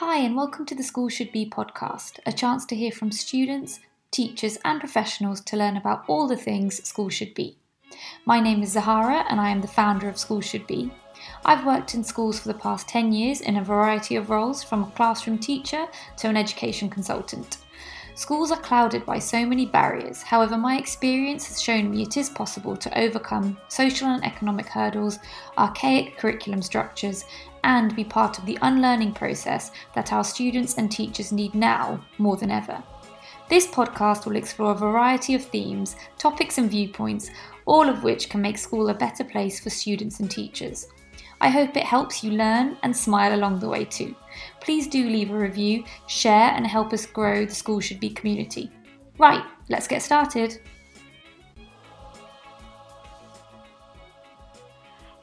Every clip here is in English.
Hi, and welcome to the School Should Be podcast, a chance to hear from students, teachers, and professionals to learn about all the things school should be. My name is Zahara, and I am the founder of School Should Be. I've worked in schools for the past 10 years in a variety of roles, from a classroom teacher to an education consultant. Schools are clouded by so many barriers, however, my experience has shown me it is possible to overcome social and economic hurdles, archaic curriculum structures, and be part of the unlearning process that our students and teachers need now more than ever. This podcast will explore a variety of themes, topics, and viewpoints, all of which can make school a better place for students and teachers. I hope it helps you learn and smile along the way too. Please do leave a review, share, and help us grow the School Should Be community. Right, let's get started.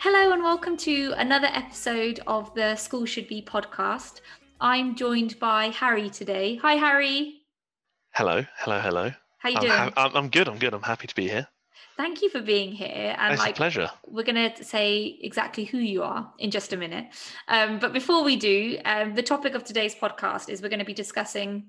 Hello, and welcome to another episode of the School Should Be podcast. I'm joined by Harry today. Hi, Harry. Hello, hello, hello. How you I'm, doing? ha- I'm, I'm good. I'm good. I'm happy to be here. Thank you for being here. And It's like, a pleasure. we're going to say exactly who you are in just a minute. Um, but before we do, um, the topic of today's podcast is we're going to be discussing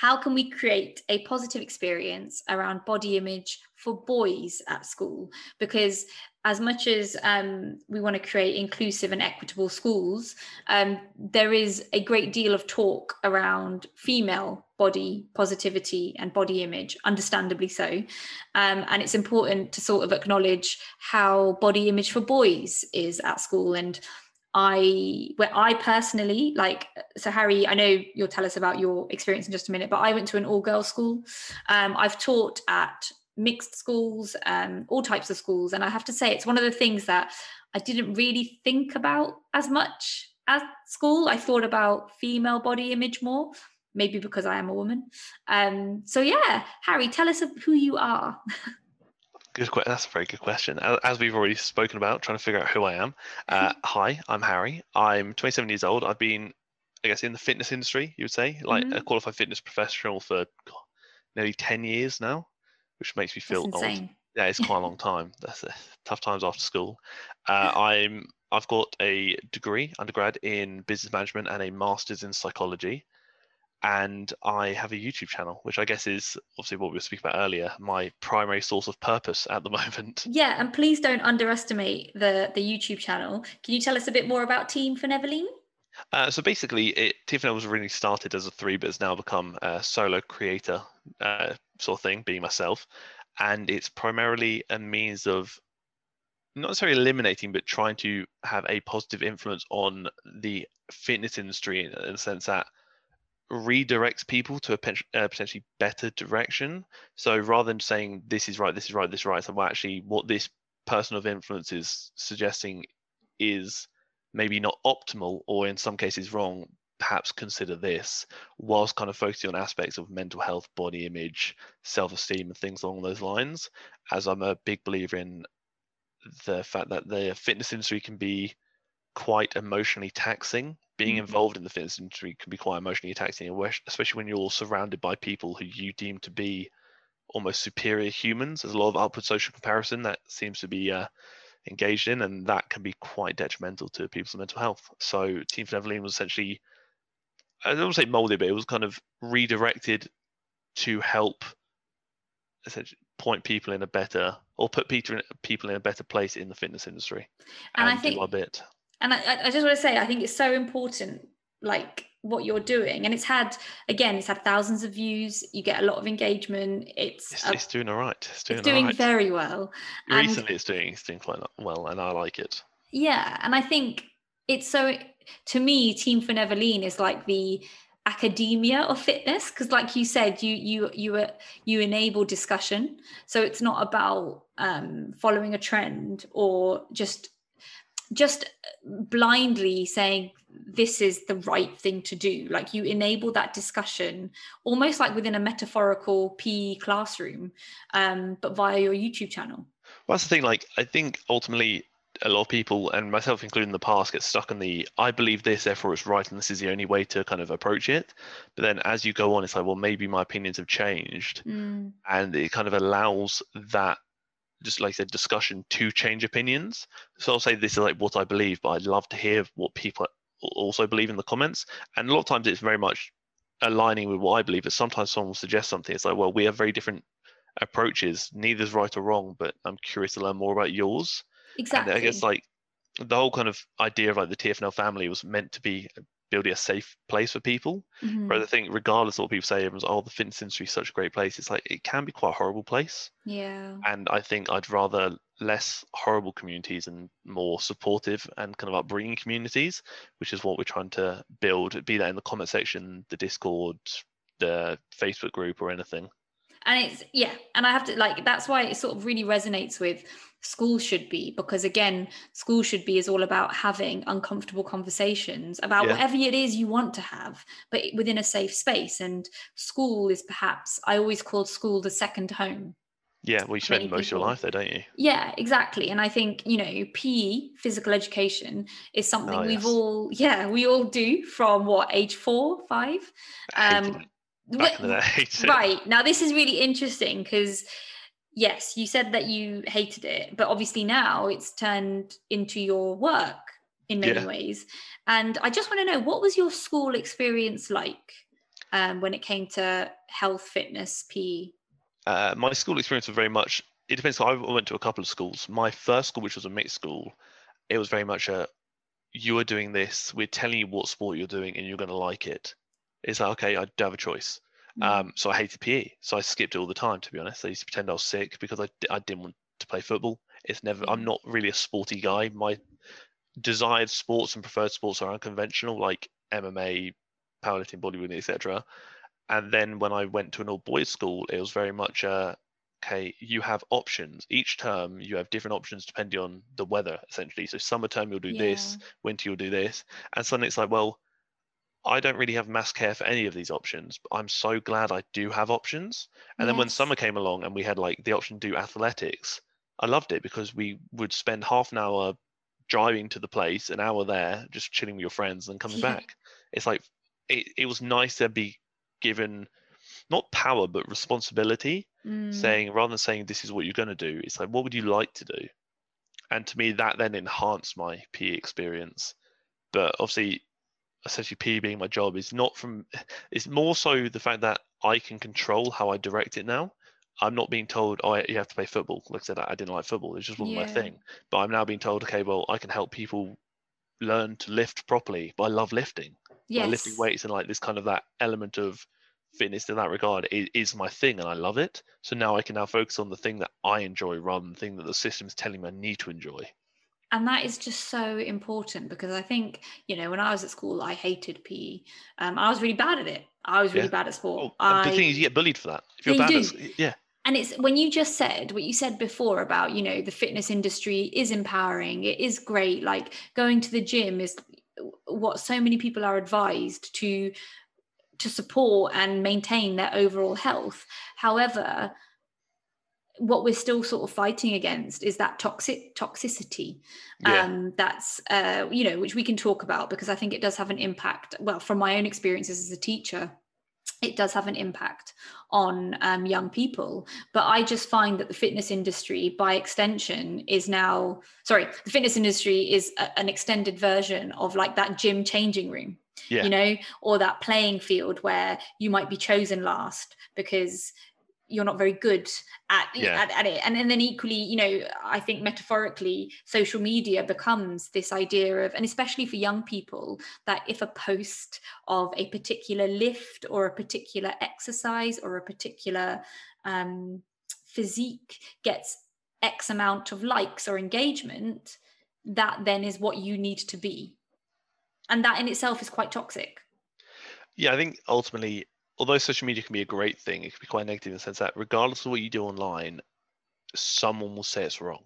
how can we create a positive experience around body image for boys at school because as much as um, we want to create inclusive and equitable schools um, there is a great deal of talk around female body positivity and body image understandably so. Um, and it's important to sort of acknowledge how body image for boys is at school. And I where I personally like so Harry I know you'll tell us about your experience in just a minute but I went to an all girls school. Um, I've taught at mixed schools um, all types of schools and I have to say it's one of the things that I didn't really think about as much at school I thought about female body image more maybe because I am a woman um, so yeah Harry tell us who you are Good. question. That's a very good question. As, we've already spoken about, trying to figure out who I am. Uh, hi, I'm Harry. I'm 27 years old. I've been, I guess, in the fitness industry. You would say, like a Mhm. qualified fitness professional for God, nearly 10 years now, which makes me feel old. insane Yeah, it's quite a long time. That's uh, tough times after school. Uh, I'm I've got a degree, undergrad in business management and a master's in psychology, and I have a YouTube channel, which I guess is obviously what we were speaking about earlier, my primary source of purpose at the moment. Yeah, and please don't underestimate the the YouTube channel. Can you tell us a bit more about Team for Never Lean? Uh, so basically, it, TFNL was really started as a three, but has now become a solo creator uh, sort of thing, being myself, and it's primarily a means of not necessarily eliminating, but trying to have a positive influence on the fitness industry in, in the sense that redirects people to a uh, potentially better direction. So rather than saying this is right, this is right, this is right, so actually what this person of influence is suggesting is maybe not optimal or in some cases wrong perhaps consider this whilst kind of focusing on aspects of mental health body image self-esteem and things along those lines as i'm a big believer in the fact that the fitness industry can be quite emotionally taxing being Mhm. involved in the fitness industry can be quite emotionally taxing especially when you're surrounded by people who you deem to be almost superior humans there's a lot of upward social comparison that seems to be uh, engaged in, and that can be quite detrimental to people's mental health. So Team for Never Lean was essentially, I don't want to say molded, but it was kind of redirected to help essentially point people in a better or put people in, people in a better place in the fitness industry And I think- our bit. And I- I just want to say, I think it's so important, like what you're doing. And it's had, again, it's had thousands of views. You get a lot of engagement. It's It's, a- it's doing all right. It's doing, it's doing right. very well. and- Recently, it's doing it's doing quite well, and I like it. Yeah, and I think it's so to me, Team for Never Lean is like the academia of fitness because like you said you you you uh, you enable discussion so it's not about um following a trend or just just blindly saying this is the right thing to do like you enable that discussion almost like within a metaphorical PE classroom um but via your YouTube channel Well, that's the thing. Like, I think ultimately, a lot of people, and myself included in the past, get stuck in the "I believe this, therefore it's right, and this is the only way to kind of approach it." But then, as you go on, it's like, well, maybe my opinions have changed, Mm, and it kind of allows that, just like I said, discussion to change opinions. So I'll say this is like what I believe, but I'd love to hear what people also believe in the comments. And a lot of times it's very much aligning with what I believe. But sometimes someone will suggest something. It's like, well, we have very different approaches. Neither's right or wrong, but I'm curious to learn more about yours. Exactly. And I guess like the whole kind of idea of like the TFNL family was meant to be building a safe place for people. Mhm. But I think regardless of what people say, everyone's oh the fitness industry is such a great place. It's like it can be quite a horrible place. Yeah. And I think I'd rather less horrible communities and more supportive and kind of upbringing communities, which is what we're trying to build. Be that in the comment section, the Discord, the Facebook group, or anything. And it's yeah and i have to like that's why it sort of really resonates with school should be because again school should be is all about having uncomfortable conversations about Yeah. whatever it is you want to have but within a safe space and school is perhaps i always called school the second home Yeah, well, you Many spend most of your life there, don't you? yeah exactly and i think you know pe physical education is something Oh, we've yes. all yeah we all do from what age four five Um. Back in the day, I hated it. right now this is really interesting because yes you said that you hated it but obviously now it's turned into your work in many Yeah. ways and i just want to know what was your school experience like um, when it came to health fitness pe Uh, my school experience was very much. It depends. I went to a couple of schools. My first school, which was a mixed school, it was very much a. You are doing this. We're telling you what sport you're doing, and you're going to like it. It's like okay, I don't have a choice. Um, so I hated PE, so I skipped it all the time. To be honest, I used to pretend I was sick because I, I didn't want to play football. It's never. I'm not really a sporty guy. My desired sports and preferred sports are unconventional, like MMA, powerlifting, bodybuilding, etc. And then when I went to an all boys school, it was very much uh, okay. You have options each term. You have different options depending on the weather, essentially. So summer term you'll do this, winter you'll do this, and suddenly it's like, well, I don't really have mass care for any of these options, but I'm so glad I do have options. And then when summer came along and we had like the option to do athletics, I loved it because we would spend half an hour driving to the place, an hour there, just chilling with your friends and coming Yeah. back. It's like it, it was nice to be given not power but responsibility Mm, saying rather than saying this is what you're going to do it's like what would you like to do and to me that then enhanced my pe experience but obviously essentially pe being my job is not from it's more so the fact that i can control how i direct it now i'm not being told oh you have to play football like i said i didn't like football it just wasn't my Yeah. thing but i'm now being told okay well i can help people learn to lift properly but i love lifting yes. like lifting weights and like this kind of that element of fitness in that regard is, is my thing and I love it. So now I can now focus on the thing that I enjoy rather than the thing that the system's telling me I need to enjoy. And that is just so important because i think you know when i was at school i hated pe um, i was really bad at it. I was really Yeah. bad at sport. Oh, and the I- thing is, you get bullied for that. If you're bad you at yeah, and it's when you just said what you said before about you know the fitness industry is empowering it is great like going to the gym is what so many people are advised to to support and maintain their overall health. However what we're still sort of fighting against is that toxic toxicity. Yeah, um that's uh you know which we can talk about because i think it does have an impact. Well from my own experiences as a teacher it does have an impact on um, young people. But i just find that the fitness industry by extension is now sorry the fitness industry is a, an extended version of like that gym changing room yeah, you know or that playing field where you might be chosen last because you're not very good at, Yeah. at, at it and, and then equally you know i think metaphorically social media becomes this idea of and especially for young people that if a post of a particular lift or a particular exercise or a particular um, physique gets x amount of likes or engagement that then is what you need to be and that in itself is quite toxic yeah. I think ultimately, although social media can be a great thing, it can be quite negative in the sense that regardless of what you do online, someone will say it's wrong.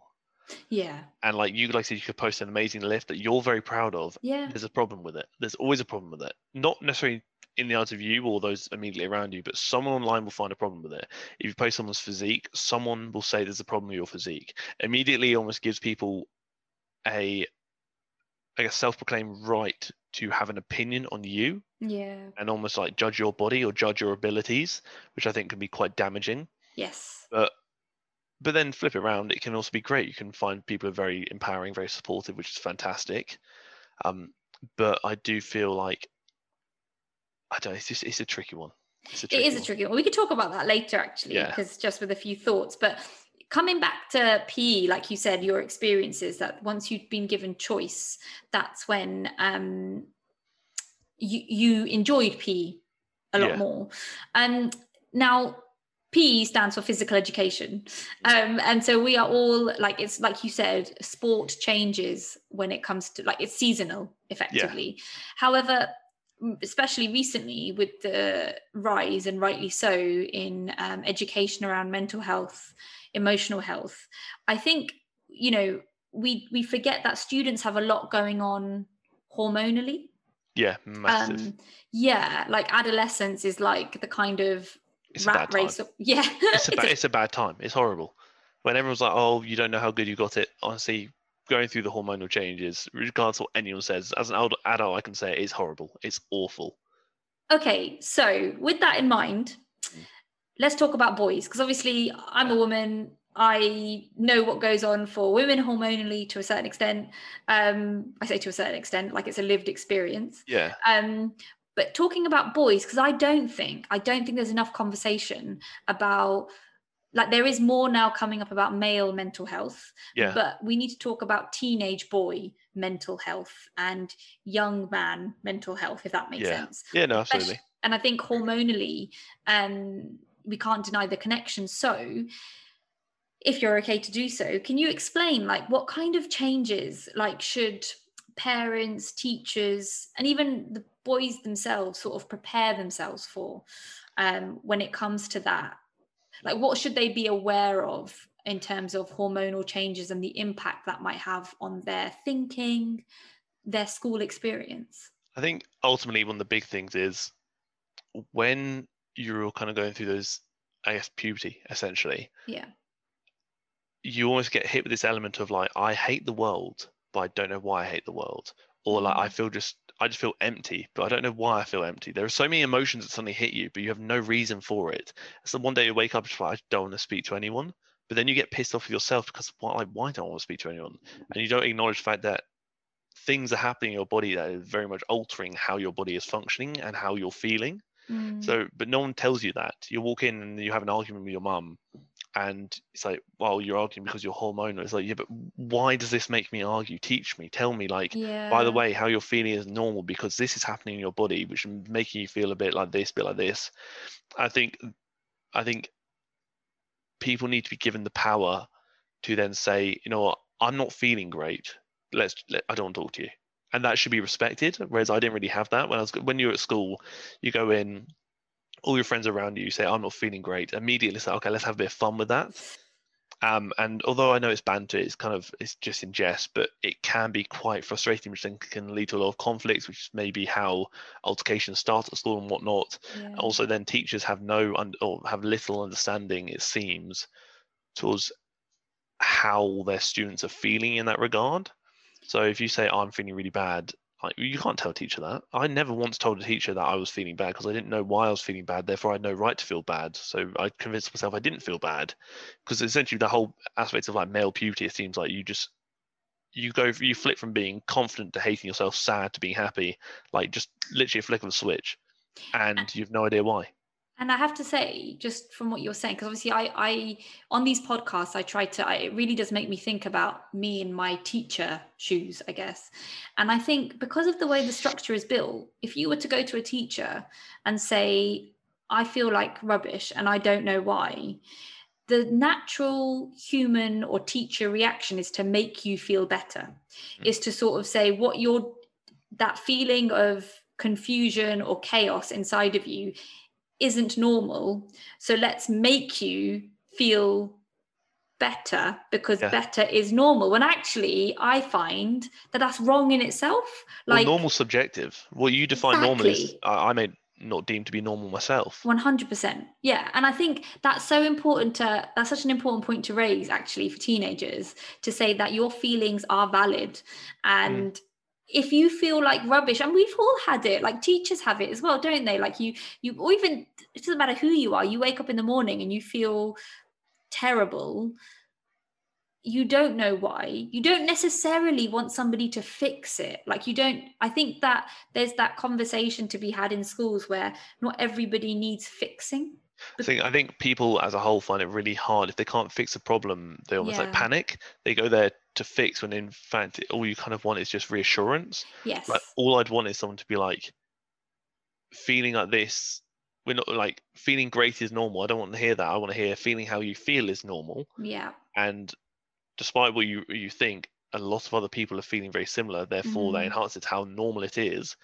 yeah And like you, like I said, you could post an amazing lift that you're very proud of, yeah there's a problem with it. There's always a problem with it. Not necessarily in the eyes of you or those immediately around you, but someone online will find a problem with it. If you post someone's physique, someone will say there's a problem with your physique. Immediately almost gives people a like a self-proclaimed right to have an opinion on you yeah and almost like judge your body or judge your abilities, which I think can be quite damaging. yes But but then flip it around, it can also be great. You can find people are very empowering, very supportive, which is fantastic. Um, but I do feel like I don't. know, It's just it's a tricky one. It's a It tricky is a one. tricky one. We could talk about that later, actually, Yeah. because just with a few thoughts. But coming back to PE, like you said, your experiences that once you've been given choice, that's when um, you you enjoyed PE a lot Yeah. more. Um, now PE stands for physical education, um, and so we are all like it's like you said, sport changes when it comes to like it's seasonal, effectively. However, m- especially recently with the rise and rightly so in um, education around mental health emotional health i think you know we we forget that students have a lot going on hormonally Yeah, massive. um yeah like adolescence is like the kind of it's rat race of- yeah It's a, it's a bad time. It's horrible. When everyone's like, "Oh, you don't know how good you got it," honestly, going through the hormonal changes, regardless of what anyone says, as an old adult, I can say it is horrible. It's awful. Okay, so with that in mind, let's talk about boys because obviously I'm a woman. I know what goes on for women hormonally to a certain extent. Um, I say to a certain extent, like it's a lived experience. Yeah, Um, but talking about boys, because I don't think I don't think there's enough conversation about like there is more now coming up about male mental health yeah, but we need to talk about teenage boy mental health and young man mental health if that makes Yeah. sense yeah. No, especially- absolutely. and I think hormonally, um, we can't deny the connection. So, if you're okay to do so, can you explain like what kind of changes like should parents, teachers, and even the boys themselves sort of prepare themselves for um, when it comes to that? Like, what should they be aware of in terms of hormonal changes and the impact that might have on their thinking, their school experience? I think ultimately one of the big things is when you're all kind of going through those, I guess, puberty essentially. Yeah. you almost get hit with this element of like I hate the world, but I don't know why I hate the world, or like I Mm. feel just I just feel empty, but I don't know why I feel empty. There are so many emotions that suddenly hit you, but you have no reason for it. So one day you wake up, and like I don't want to speak to anyone, but then you get pissed off with yourself because why like, why don't I want to speak to anyone? And you don't acknowledge the fact that things are happening in your body that is very much altering how your body is functioning and how you're feeling. Mm. So, but no one tells you that. You walk in and you have an argument with your mum, and it's like, well, you're arguing because you're hormonal. It's like, yeah, but why does this make me argue? Teach me, tell me, like, yeah. by the way, how you're feeling is normal because this is happening in your body, which is making you feel a bit like this, bit like this. I think, I think people need to be given the power to then say, you know what, I'm not feeling great. Let's, let, I don't want to talk to you. And that should be respected. Whereas I didn't really have that when I was when you were at school. You go in, all your friends around you, you say, "I'm not feeling great." Immediately, say, "Okay, let's have a bit of fun with that." Um, and although I know it's banter, it's kind of it's just in jest, but it can be quite frustrating, which then can lead to a lot of conflicts, which is maybe how altercations start at school and whatnot. Yeah. Also, then teachers have no un- or have little understanding, it seems, towards how their students are feeling in that regard. So if you say "Oh, I'm feeling really bad, like, you can't tell a teacher that. I never once told a teacher that I was feeling bad because I didn't know why I was feeling bad. Therefore, I had no right to feel bad. So I convinced myself I didn't feel bad because essentially the whole aspect of like male puberty, it seems like you just you go you flip from being confident to hating yourself, sad to being happy, like just literally a flick of a switch, and you've no idea why. And i have to say just from what you're saying because obviously i i on these podcasts i try to I, it really does make me think about me in my teacher shoes i guess and i think because of the way the structure is built if you were to go to a teacher and say i feel like rubbish and i don't know why the natural human or teacher reaction is to make you feel better Mm. is to sort of say what you're that feeling of confusion or chaos inside of you isn't normal. So let's make you feel better because Yeah. better is normal. When actually, I find that that's wrong in itself. Like well, normal subjective. What you define normal is I, I may not deem to be normal myself. 100% yeah and i think that's so important to that's such an important point to raise actually for teenagers to say that your feelings are valid hmm. and if you feel like rubbish and we've all had it like teachers have it as well don't they? Like you you or even it doesn't matter who you are you wake up in the morning and you feel terrible you don't know why. You don't necessarily want somebody to fix it. Like you don't i think that there's that conversation to be had in schools where not everybody needs fixing I think I think people as a whole find it really hard if they can't fix a problem. They almost Yeah. like panic. They go there to fix when in fact all you kind of want is just reassurance. yes Like all I'd want is someone to be like, feeling like this. We're not like feeling great is normal. I don't want to hear that. I want to hear feeling how you feel is normal. yeah And despite what you you think, a lot of other people are feeling very similar. Therefore, Mhm. that enhances how normal it is.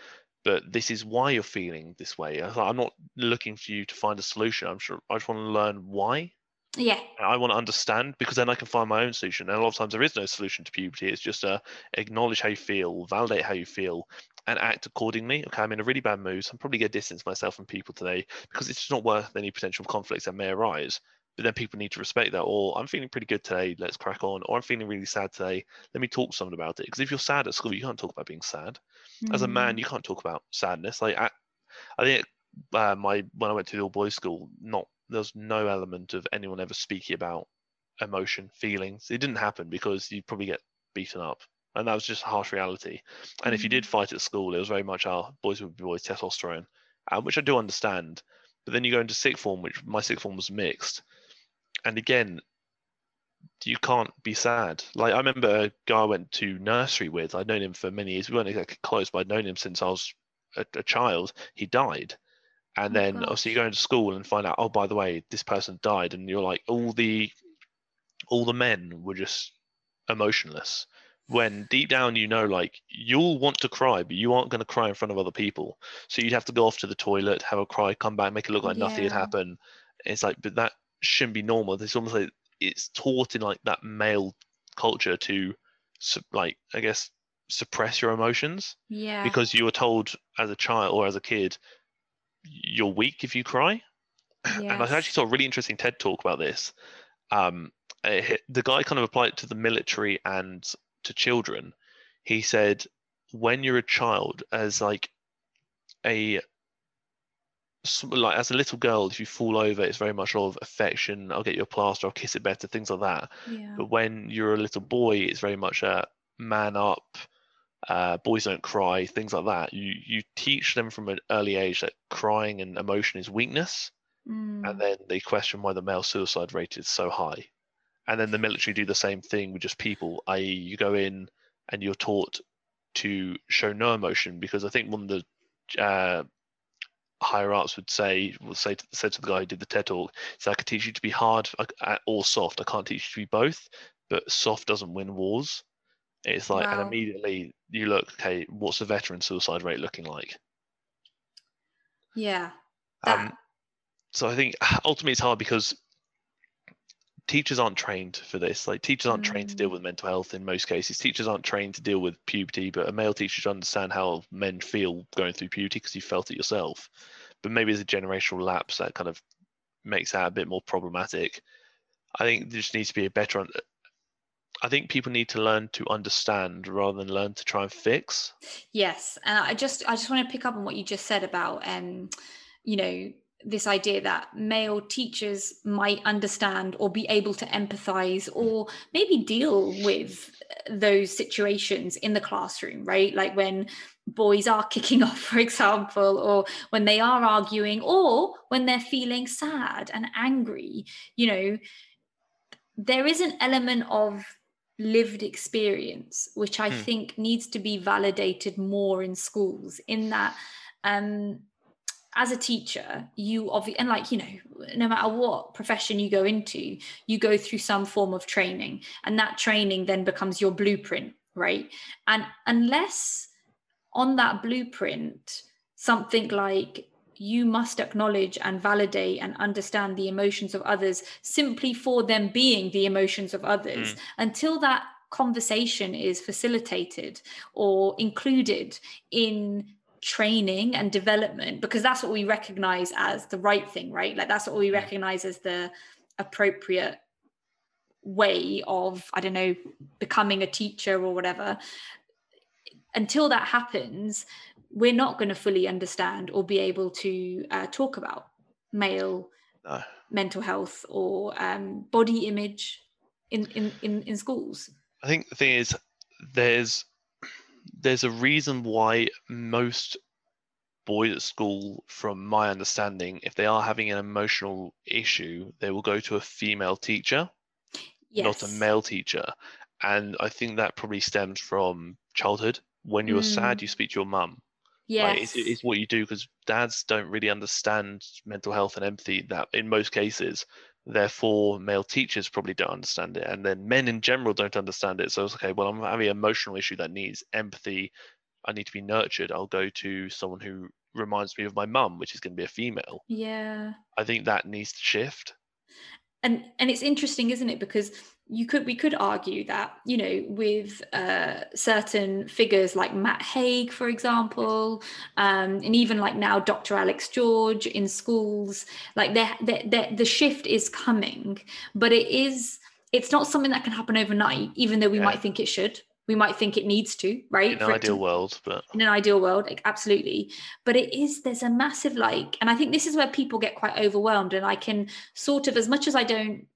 But this is why you're feeling this way. I'm not looking for you to find a solution. I'm sure I just want to learn why. yeah I want to understand because then I can find my own solution. And a lot of times there is no solution to puberty. It's just uh, acknowledge how you feel, validate how you feel, and act accordingly. Okay, I'm in a really bad mood. So I'm probably going to distance myself from people today because it's just not worth any potential conflicts that may arise. But then people need to respect that. Or I'm feeling pretty good today. Let's crack on. Or I'm feeling really sad today. Let me talk to someone about it. Because if you're sad at school, you can't talk about being sad. As a man, Mm. you can't talk about sadness. Like I, I think uh, my when I went to the all boys school, not there's no element of anyone ever speaking about emotion, feelings. It didn't happen because you'd probably get beaten up. And that was just a harsh reality. And if you did fight at school, it was very much our boys would be boys, testosterone, uh, which I do understand. But then you go into sixth form, which my sixth form was mixed. And again, you can't be sad. Like I remember a guy I went to nursery with. I'd known him for many years. We weren't exactly close, but I'd known him since I was a, a child. He died, and Oh, then obviously you gosh. go into school and find out. Oh, by the way, this person died, and you're like, all the, all the men were just emotionless. When deep down you know, like you'll want to cry, but you aren't going to cry in front of other people. So you'd have to go off to the toilet, have a cry, come back, make it look like nothing had happened. It's like, but that shouldn't be normal. It's almost like it's taught in like that male culture to like i guess suppress your emotions. Yeah. Because you were told as a child or as a kid you're weak if you cry. And i actually saw a really interesting ted talk about this. Um he- the guy kind of applied it to the military and to children. He said when you're a child as like a like as a little girl if you fall over it's very much of affection i'll get you a plaster i'll kiss it better things like that. Yeah. But when you're a little boy it's very much a man up uh, boys don't cry things like that. You you teach them from an early age that crying and emotion is weakness Mm. and then they question why the male suicide rate is so high. And then the military do the same thing with just people i.e you go in and you're taught to show no emotion because i think one of the uh, higher ups would say will say to, said to the guy who did the TED talk, so I could teach you to be hard or soft. I can't teach you to be both, but soft doesn't win wars. It's like, and immediately you look, okay, what's the veteran suicide rate looking like? yeah Um, so I think ultimately it's hard because teachers aren't trained for this. Like teachers aren't trained to deal Mm. with mental health in most cases. Teachers aren't trained to deal with puberty, but a male teacher should understand how men feel going through puberty because you felt it yourself. But maybe there's a generational lapse that kind of makes that a bit more problematic. I think there just needs to be a better. un- I think people need to learn to understand rather than learn to try and fix. Yes, and I just I just want to pick up on what you just said about um, you know, this idea that male teachers might understand or be able to empathize or maybe deal with those situations in the classroom, right? Like when boys are kicking off, for example, or when they are arguing, or when they're feeling sad and angry, you know, there is an element of lived experience which i Hmm. think needs to be validated more in schools in that um as a teacher you obviously and like you know no matter what profession you go into you go through some form of training and that training then becomes your blueprint right and unless on that blueprint something like you must acknowledge and validate and understand the emotions of others simply for them being the emotions of others Mm. until that conversation is facilitated or included in training and development because that's what we recognize as the right thing right? Like that's what we recognize as the appropriate way of i don't know becoming a teacher or whatever. Until that happens we're not going to fully understand or be able to uh, talk about male No. mental health or um, body image in in in, in schools. I think the thing is, there's there's a reason why most boys at school, from my understanding, if they are having an emotional issue, they will go to a female teacher, yes. not a male teacher. And I think that probably stems from childhood. When you're sad, Mm. you speak to your mum. yes Like, it's, it's what you do because dads don't really understand mental health and empathy that in most cases. Therefore, male teachers probably don't understand it. And then men in general don't understand it. So it's okay, well, I'm having an emotional issue that needs empathy. I need to be nurtured. I'll go to someone who reminds me of my mum, which is going to be a female. yeah I think that needs to shift. And and it's interesting isn't it because you could we could argue that you know with uh, certain figures like matt haig for example um, and even like now dr alex george in schools like they're, they're, they're, the shift is coming but it is it's not something that can happen overnight even though we Yeah. might think it should we might think it needs to right? In for an it to- ideal world, but in an ideal world like, absolutely. But it is there's a massive like and i think this is where people get quite overwhelmed and i can sort of as much as i don't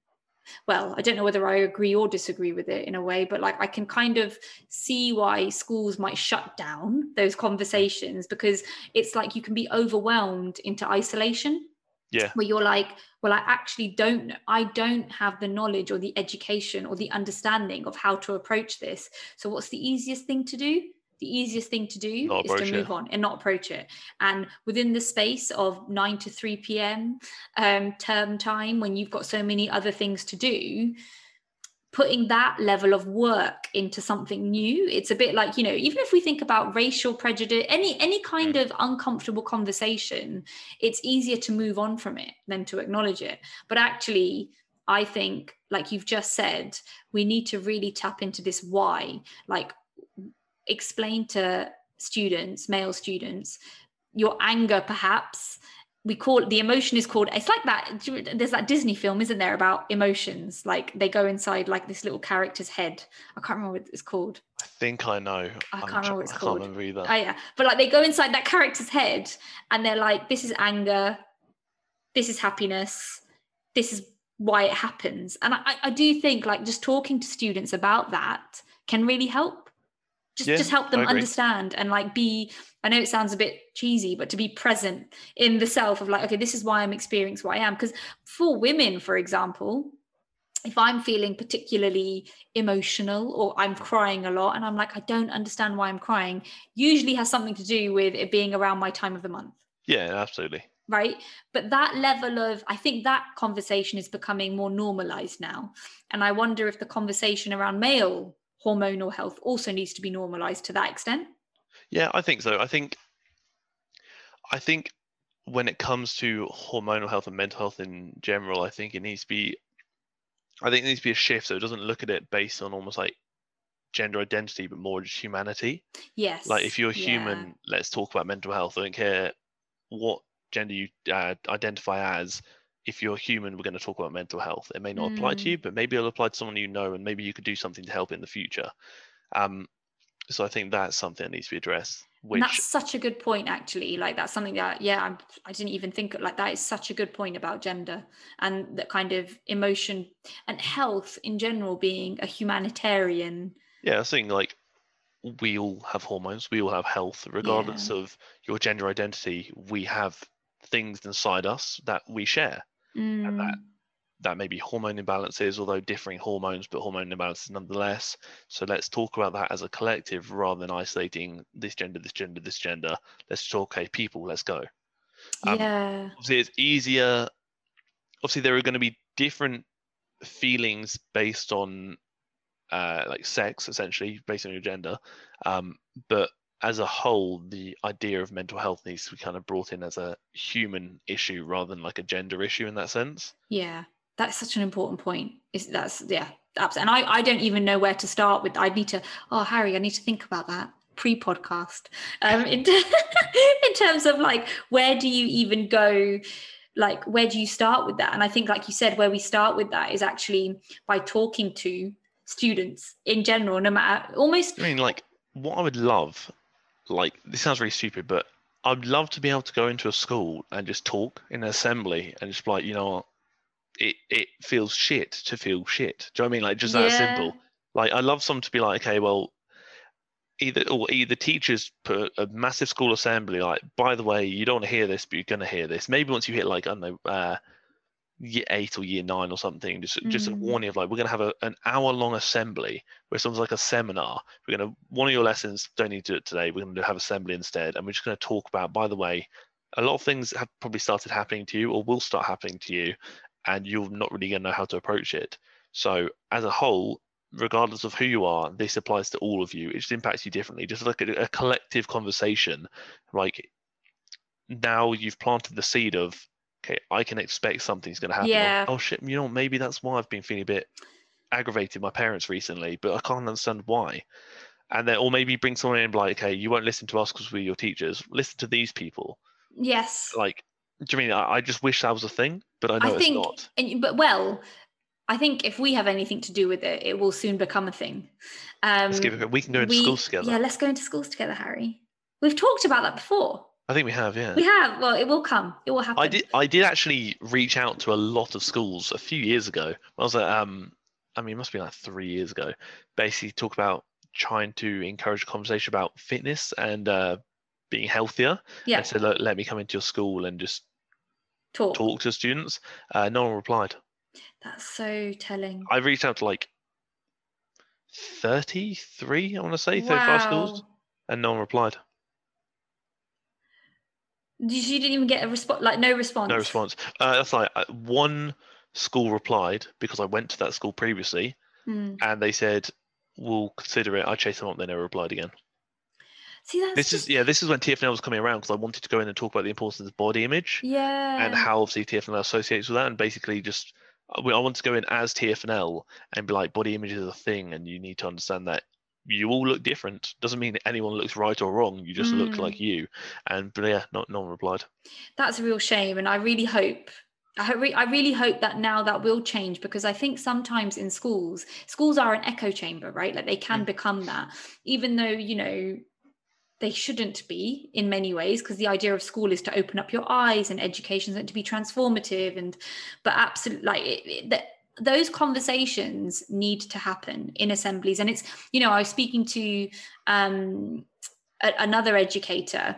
well i don't know whether i agree or disagree with it in a way but like i can kind of see why schools might shut down those conversations because it's like you can be overwhelmed into isolation Yeah. where you're like well i actually don't i don't have the knowledge or the education or the understanding of how to approach this so what's the easiest thing to do the easiest thing to do Not is to approach it. move on and not approach it and within the space of 9 to 3 p.m um, term time when you've got so many other things to do putting that level of work into something new it's a bit like you know even if we think about racial prejudice any any kind of uncomfortable conversation it's easier to move on from it than to acknowledge it. But actually i think like you've just said we need to really tap into this why like explain to students male students your anger perhaps we call the emotion is called it's like that there's that disney film isn't there about emotions like they go inside like this little character's head i can't remember what it's called I think I know. I can't tr- remember what it's I called. can't remember either. oh yeah but like they go inside that character's head and they're like this is anger this is happiness this is why it happens and i, I do think like just talking to students about that can really help just Yeah, just help them understand and like be i know it sounds a bit cheesy but to be present in the self of like okay this is why i'm experiencing what i am. Because for women for example if i'm feeling particularly emotional or i'm crying a lot and i'm like i don't understand why i'm crying usually has something to do with it being around my time of the month. Yeah, absolutely. right? But that level of i think that conversation is becoming more normalized now. And i wonder if the conversation around male hormonal health also needs to be normalized to that extent Yeah, I think so. I think I think when it comes to hormonal health and mental health in general, I think it needs to be I think it needs to be a shift so it doesn't look at it based on almost like gender identity but more just humanity. yes Like if you're yeah. human, let's talk about mental health. I don't care what gender you uh, identify as. If you're human, we're going to talk about mental health. It may not apply to Mm. you, but maybe it'll apply to someone you know, and maybe you could do something to help in the future. Um, so I think that's something that needs to be addressed. Which that's such a good point actually like that's something that yeah I'm, i didn't even think like that is such a good point about gender and that kind of emotion and health in general being a humanitarian Yeah, I think like we all have hormones, we all have health, regardless of your gender identity. We have things inside us that we share. Mm, that- That may be hormone imbalances, although differing hormones, but hormone imbalances nonetheless. So let's talk about that as a collective rather than isolating this gender, this gender, this gender. Let's talk, okay, people, let's go. um, yeah obviously it's easier obviously there are going to be different feelings based on uh, like sex essentially based on your gender um, but as a whole the idea of mental health needs to be kind of brought in as a human issue rather than like a gender issue in that sense Yeah, that's such an important point. Is that's yeah, absolutely. And I I don't even know where to start with. I need to. Oh, Harry, I need to think about that pre-podcast. Um, in in terms of like where do you even go? Like where do you start with that? And I think, like you said, where we start with that is actually by talking to students in general, no matter almost i mean like what i would love like this sounds really stupid but i'd love to be able to go into a school and just talk in an assembly and just be like you know what it it feels shit to feel shit. Do you know what I mean? Like just that simple. Like I love someone to be like, okay, well, either or either teachers put a massive school assembly like, by the way, you don't want to hear this, but you're gonna hear this. Maybe once you hit like I don't know, uh, year eight or year nine or something, just just a Mm. warning of like we're gonna have a, an hour long assembly where it's almost like a seminar. We're gonna one of your lessons don't need to do it today. We're gonna have assembly instead, and we're just gonna talk about. By the way, a lot of things have probably started happening to you or will start happening to you, and you're not really gonna know how to approach it. So as a whole, regardless of who you are, this applies to all of you. It just impacts you differently. Just like a, a collective conversation, like now you've planted the seed of okay, I can expect something's going to happen. or, Yeah. oh shit, you know, maybe that's why I've been feeling a bit aggravated my parents recently, but I can't understand why. And then, or maybe bring someone in like, okay, you won't listen to us because we're your teachers. Listen to these people. Yes. Like, do you mean I, I just wish that was a thing, but I know I think, it's not. and, but well, I think if we have anything to do with it, it will soon become a thing. Um, Let's give it. We can go into we- schools together. Yeah, let's go into schools together, Harry. We've talked about that before. I think we have. Yeah. We have. Well, it will come. It will happen. I did. I did actually reach out to a lot of schools a few years ago. I was at, um, I mean, it must be like three years ago. Basically, talk about trying to encourage a conversation about fitness and uh, being healthier. Yeah. I said, Look, let me come into your school and just Talk. talk to students. Uh, no one replied. That's so telling. I reached out to like thirty-three. I want to say thirty-five schools, and no one replied. You you didn't even get a response, like no response. No response. Uh, that's like uh, one school replied because I went to that school previously, Hmm. and they said we'll consider it. I chased them up, they never replied again. See, that's this just, is yeah, this is when TFNL was coming around because I wanted to go in and talk about the importance of body image yeah. and how obviously TFNL associates with that, and basically just I I want to go in as TFNL and be like body image is a thing, and you need to understand that you all look different. Doesn't mean that anyone looks right or wrong. You just look Mm. like you. And but yeah, not no one replied. that's a real shame and i really hope I, hope, I really hope that now that will change because I think sometimes in schools, schools are an echo chamber, right? Like they can Mm. become that, even though, you know, they shouldn't be in many ways because the idea of school is to open up your eyes and education is meant to be transformative and but absolutely like it, it, that those conversations need to happen in assemblies. And it's you know i was speaking to um a, another educator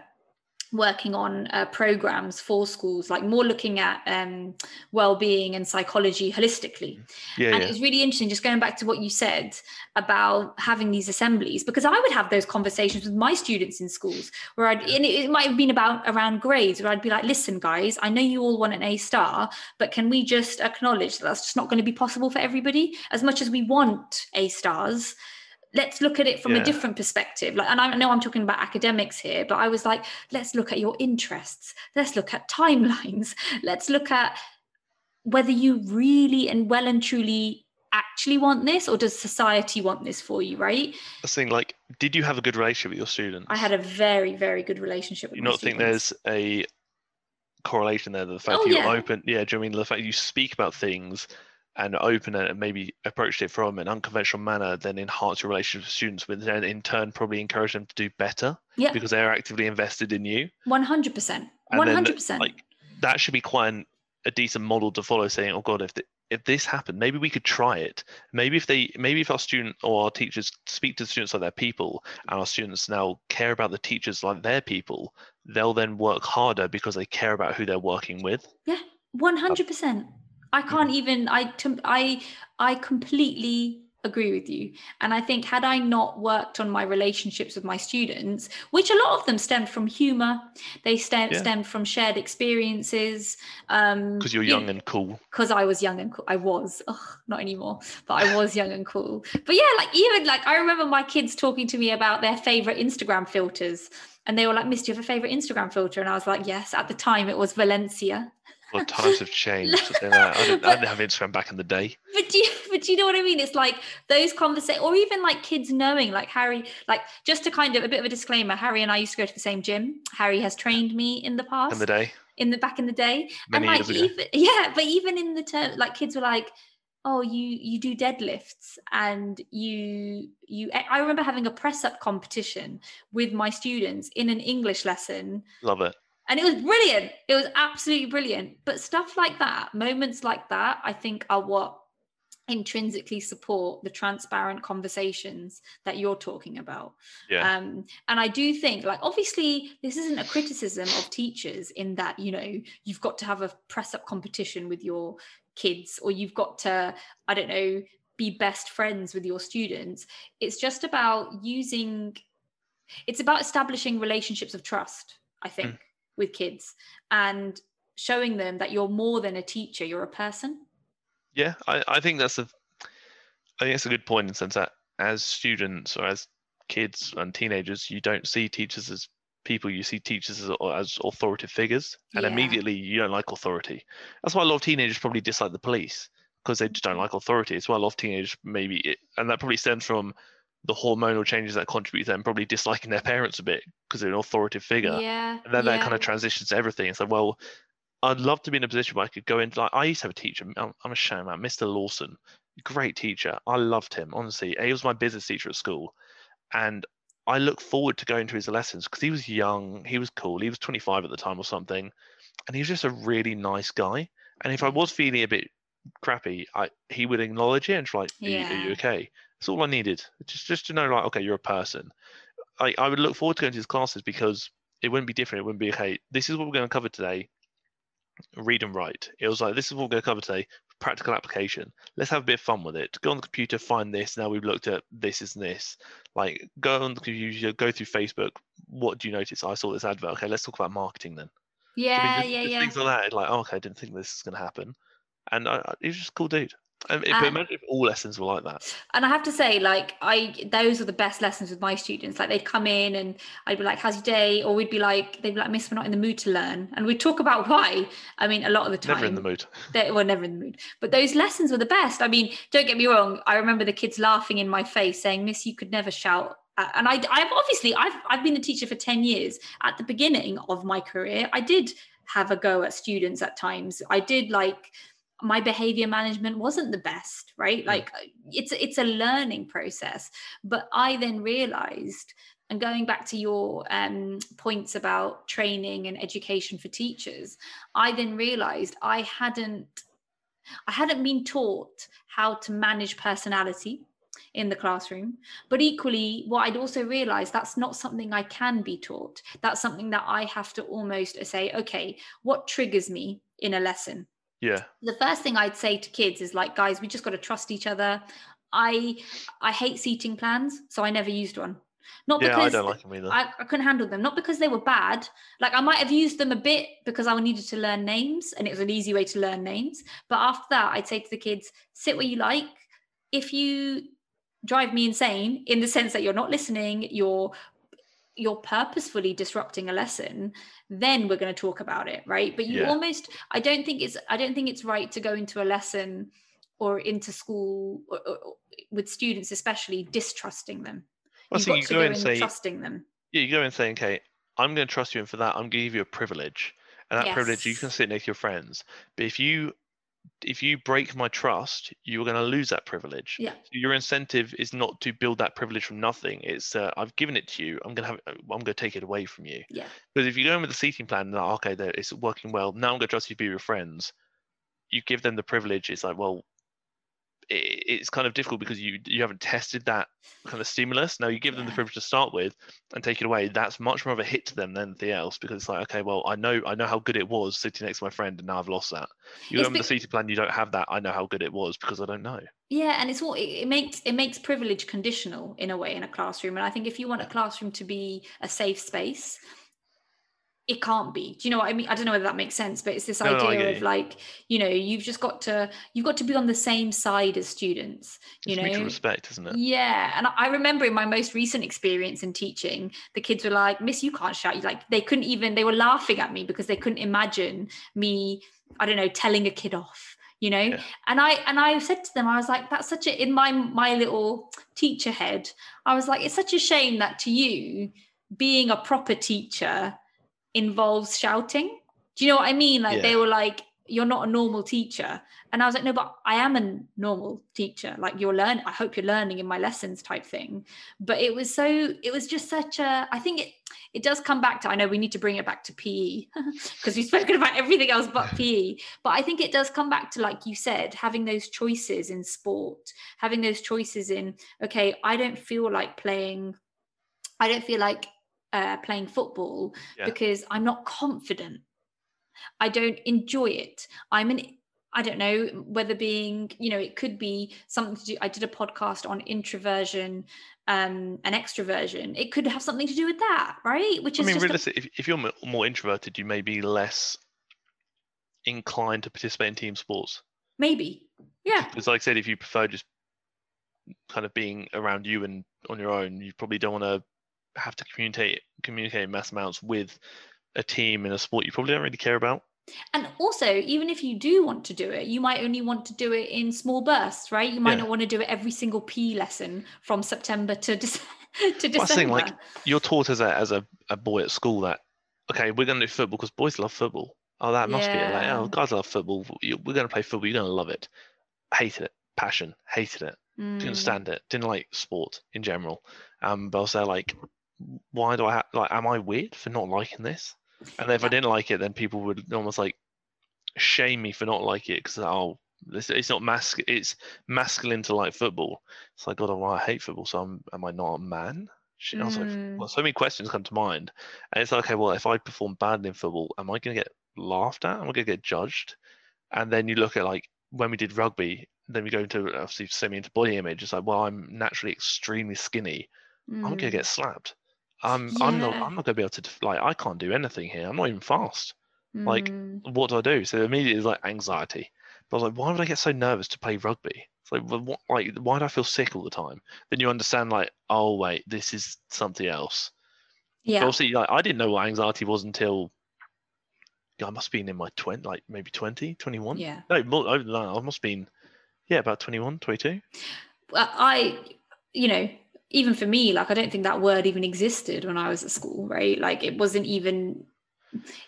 working on uh, programs for schools like more looking at um, well-being and psychology holistically. Yeah, and yeah. it was really interesting just going back to what you said about having these assemblies because i would have those conversations with my students in schools where i'd and it, it might have been about around grades where i'd be like listen guys i know you all want an a star but can we just acknowledge that that's just not going to be possible for everybody? As much as we want a stars let's look at it from Yeah. a different perspective like and i know i'm talking about academics here but i was like let's look at your interests let's look at timelines let's look at whether you really and well and truly actually want this or does society want this for you right the thing, like, did you have a good relationship with your students? i had a very very good relationship with you not think students. there's a correlation there? The fact Oh, that you're yeah. open, yeah. Do you know I mean the fact you speak about things and open it and maybe approached it from an unconventional manner, then enhance your relationship with students, but then in turn probably encourage them to do better yeah because they're actively invested in you. 100% 100% like, That should be quite an, a decent model to follow. Saying, "Oh God, if the, if this happened, maybe we could try it. Maybe if they, maybe if our student or our teachers speak to the students like they're people, and our students now care about the teachers like they're people, they'll then work harder because they care about who they're working with. Yeah, 100% i can't even i i i completely agree with you and i think had i not worked on my relationships with my students which a lot of them stemmed from humor they stem, Yeah. stemmed from shared experiences um Because you're you young and cool. because I was young and cool. I was, Ugh, not anymore, but I was young and cool. But yeah, like even like I remember my kids talking to me about their favorite Instagram filters, and they were like, "Miss, do you have a favorite Instagram filter?" And I was like, "Yes." At the time, it was Valencia. Well, times have changed. I, didn't, I didn't have Instagram back in the day. But do you, but do you know what I mean? It's like those conversations, or even like kids knowing, like Harry, like just to kind of a bit of a disclaimer. Harry and I used to go to the same gym. Harry has trained me in the past. In the day, in the back in the day many and like even yeah but even in the term like kids were like oh you you do deadlifts and you you i remember having a press up competition with my students in an english lesson Love it. And it was brilliant. It was absolutely brilliant. But stuff like that moments like that i think are what intrinsically support the transparent conversations that you're talking about. Yeah. um and i do think like obviously this isn't a criticism of teachers in that you know you've got to have a press up competition with your kids or you've got to i don't know be best friends with your students. It's just about using it's about establishing relationships of trust i think with kids and showing them that you're more than a teacher you're a person Yeah, I, I think that's a I think that's a good point in the sense that as students or as kids and teenagers, you don't see teachers as people, you see teachers as, as authoritative figures, and Yeah. immediately you don't like authority. That's why a lot of teenagers probably dislike the police because they just don't like authority. It's why a lot of teenagers maybe, it, and that probably stems from the hormonal changes that contribute to them probably disliking their parents a bit because they're an authoritative figure. yeah And then that kind of transitions to everything. It's like, well, I'd love to be in a position where I could go into like I used to have a teacher. I'm, I'm ashamed, man. Mr. Lawson, great teacher. I loved him. Honestly, he was my business teacher at school, and I look forward to going to his lessons because he was young, he was cool, he was 25 at the time or something, and he was just a really nice guy. And if I was feeling a bit crappy, I he would acknowledge it and try, like, are, you, are you okay? That's all I needed. Just just to know like, okay, you're a person. I, I would look forward to going to his classes because it wouldn't be different. It wouldn't be okay. This is what we're going to cover today. Read and write. It was like this is what we're going to cover today. Practical application. Let's have a bit of fun with it. Go on the computer, find this. Now we've looked at this is this. Like go on the computer, go through Facebook. What do you notice? I saw this advert. Okay, let's talk about marketing then. So, I mean, yeah just- yeah just yeah Things like that. Like, oh, okay, I didn't think this is going to happen. And I, I, he was just a cool dude. And if, Uh, imagine if all lessons were like that. and I have to say, like, I those are the best lessons with my students. Like, they'd come in and I'd be like, "How's your day?" Or we'd be like, "They'd be like, Miss, we're not in the mood to learn," and we'd talk about why. I mean, a lot of the time, Never in the mood. they were never in the mood. But those lessons were the best. I mean, don't get me wrong. I remember the kids laughing in my face, saying, "Miss, you could never shout." And I, I've obviously, I've, I've been a teacher for ten years. At the beginning of my career, I did have a go at students at times. I did like my behavior management wasn't the best right? Like it's it's a learning process. But i then realized and going back to your um, points about training and education for teachers i then realized i hadn't i hadn't been taught how to manage personality in the classroom. But equally what i'd also realized that's not something i can be taught. That's something that i have to almost say okay what triggers me in a lesson Yeah. the first thing I'd say to kids is like, guys, we just got to trust each other. I I hate seating plans, so I never used one. Not Yeah, I because don't like him either. I, I couldn't handle them, not because they were bad. Like I might have used them a bit because I needed to learn names and it was an easy way to learn names. But after that, I'd say to the kids, sit where you like. If you drive me insane in the sense that you're not listening, you're you're purposefully disrupting a lesson then we're going to talk about it right but you Yeah. almost i don't think it's i don't think it's right to go into a lesson or into school or, or, with students especially distrusting them Well, you've so got you to go go and in say, trusting them yeah, you go and say, okay, I'm going to trust you and for that. I'm going to give you a privilege, and that privilege you can sit next to your friends. But if you if you break my trust, you're going to lose that privilege. Yeah. So your incentive is not to build that privilege from nothing. It's uh, I've given it to you. I'm going to have. I'm going to take it away from you. Yeah. Because if you go in with the seating plan, and like, okay, it's working well. Now I'm going to trust you to be your friends. You give them the privilege. It's like, well, it, it's kind of difficult because you you haven't tested that kind of stimulus. Now you give them the privilege to start with and take it away. That's much more of a hit to them than anything else because it's like, okay, well, I know I know how good it was sitting next to my friend, and now I've lost that. You It's go in the seating plan, you don't have that. I know how good it was because I don't know. yeah and it's all it, it makes it makes privilege conditional in a way in a classroom and i think if you want a classroom to be a safe space it can't be do you know what i mean i don't know whether that makes sense but it's this No, no, idea get of you. like you know you've just got to you've got to be on the same side as students you It's mutual know respect, isn't it? yeah and I- i remember in my most recent experience in teaching the kids were like miss you can't shout you like they couldn't even they were laughing at me because they couldn't imagine me i don't know telling a kid off you know Yeah. and i and i said to them i was like that's such a in my my little teacher head i was like it's such a shame that to you being a proper teacher involves shouting. Do you know what i mean? Like they were like you're not a normal teacher. And i was like no but i am a normal teacher. Like you're learning i hope you're learning in my lessons type thing. But it was so it was just such a i think it it does come back to i know we need to bring it back to pe because we've spoken about everything else but pe but i think it does come back to like you said having those choices in sport having those choices in okay i don't feel like playing i don't feel like uh, playing football yeah. because i'm not confident I don't enjoy it. I'm an I don't know whether being, you know, it could be something to do. I did a podcast on introversion um, and extroversion. It could have something to do with that, right? Which is I mean, realistic. A... If, if you're more introverted, you may be less inclined to participate in team sports. Maybe, yeah. Because, like I said, if you prefer just kind of being around you and on your own, you probably don't want to have to communicate communicate mass amounts with a team in a sport you probably don't really care about. And also, even if you do want to do it, you might only want to do it in small bursts, right? You might yeah. not want to do it every single PE lesson from September to, De- to December. Saying, like you're taught as a as a, a boy at school that okay, we're going to do football because boys love football. Oh, that must yeah. be it. Like, oh, guys love football. We're going to play football. You're going to love it. Hated it. Passion. Hated it. Mm. Didn't stand it. Didn't like sport in general. Um, but also like, why do I have, like? Am I weird for not liking this? And if I didn't like it, then people would almost like shame me for not like it because oh, it's, it's not mask. It's masculine to like football. So I got oh, well, I hate football. So I'm, am I not a man? She, I was like, mm. well, so many questions come to mind, and it's like, okay, well, if I perform badly in football, am I going to get laughed at? Am I going to get judged? And then you look at like when we did rugby, then we go into obviously semi into body image. It's like, well, I'm naturally extremely skinny. Mm. I'm going to get slapped. I'm yeah. I'm not I'm not gonna be able to like I can't do anything here. I'm not even fast. Mm. Like what do I do? So immediately it's like anxiety. But I was like, why would I get so nervous to play rugby? It's like, what, like why do I feel sick all the time? Then you understand like, oh wait, this is something else. Yeah. But also, like I didn't know what anxiety was until I must have been in my 20, like maybe 20, 21. Yeah. No, more, I must have been, yeah, about 21, 22. Well, I, you know, even for me like i don't think that word even existed when i was at school right? Like it wasn't even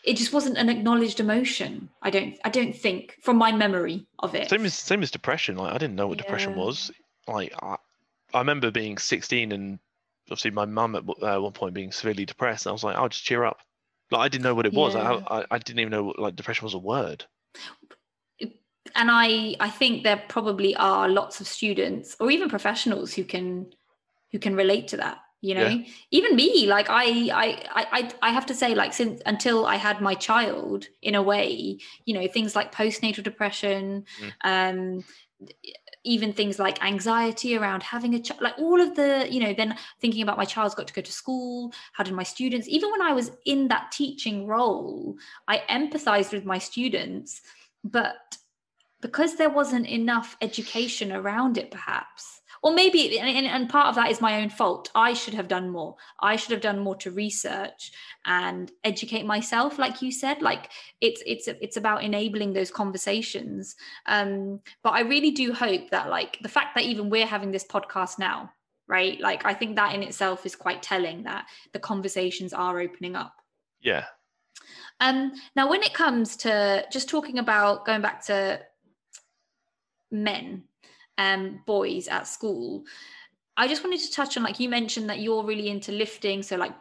it just wasn't an acknowledged emotion i don't i don't think from my memory of it. Same as same as depression like i didn't know what yeah. depression was. Like I, I remember being 16 and obviously my mum at uh, one point being severely depressed i was like i'll oh, just cheer up. Like i didn't know what it was. Yeah. I, I, I didn't even know what, like depression was a word. And i i think there probably are lots of students or even professionals who can who can relate to that you know yeah. even me like I, I i i have to say like since until i had my child in a way you know things like postnatal depression mm. um even things like anxiety around having a child like all of the you know then thinking about my child's got to go to school how did my students even when i was in that teaching role i empathized with my students but because there wasn't enough education around it perhaps or maybe and, and part of that is my own fault. I should have done more. I should have done more to research and educate myself like you said. Like it's it's it's about enabling those conversations. Um but i really do hope that like the fact that even we're having this podcast now right? Like i think that in itself is quite telling that the conversations are opening up. Yeah. Um now when it comes to just talking about going back to men um, boys at school. I just wanted to touch on, like you mentioned, that you're really into lifting, so like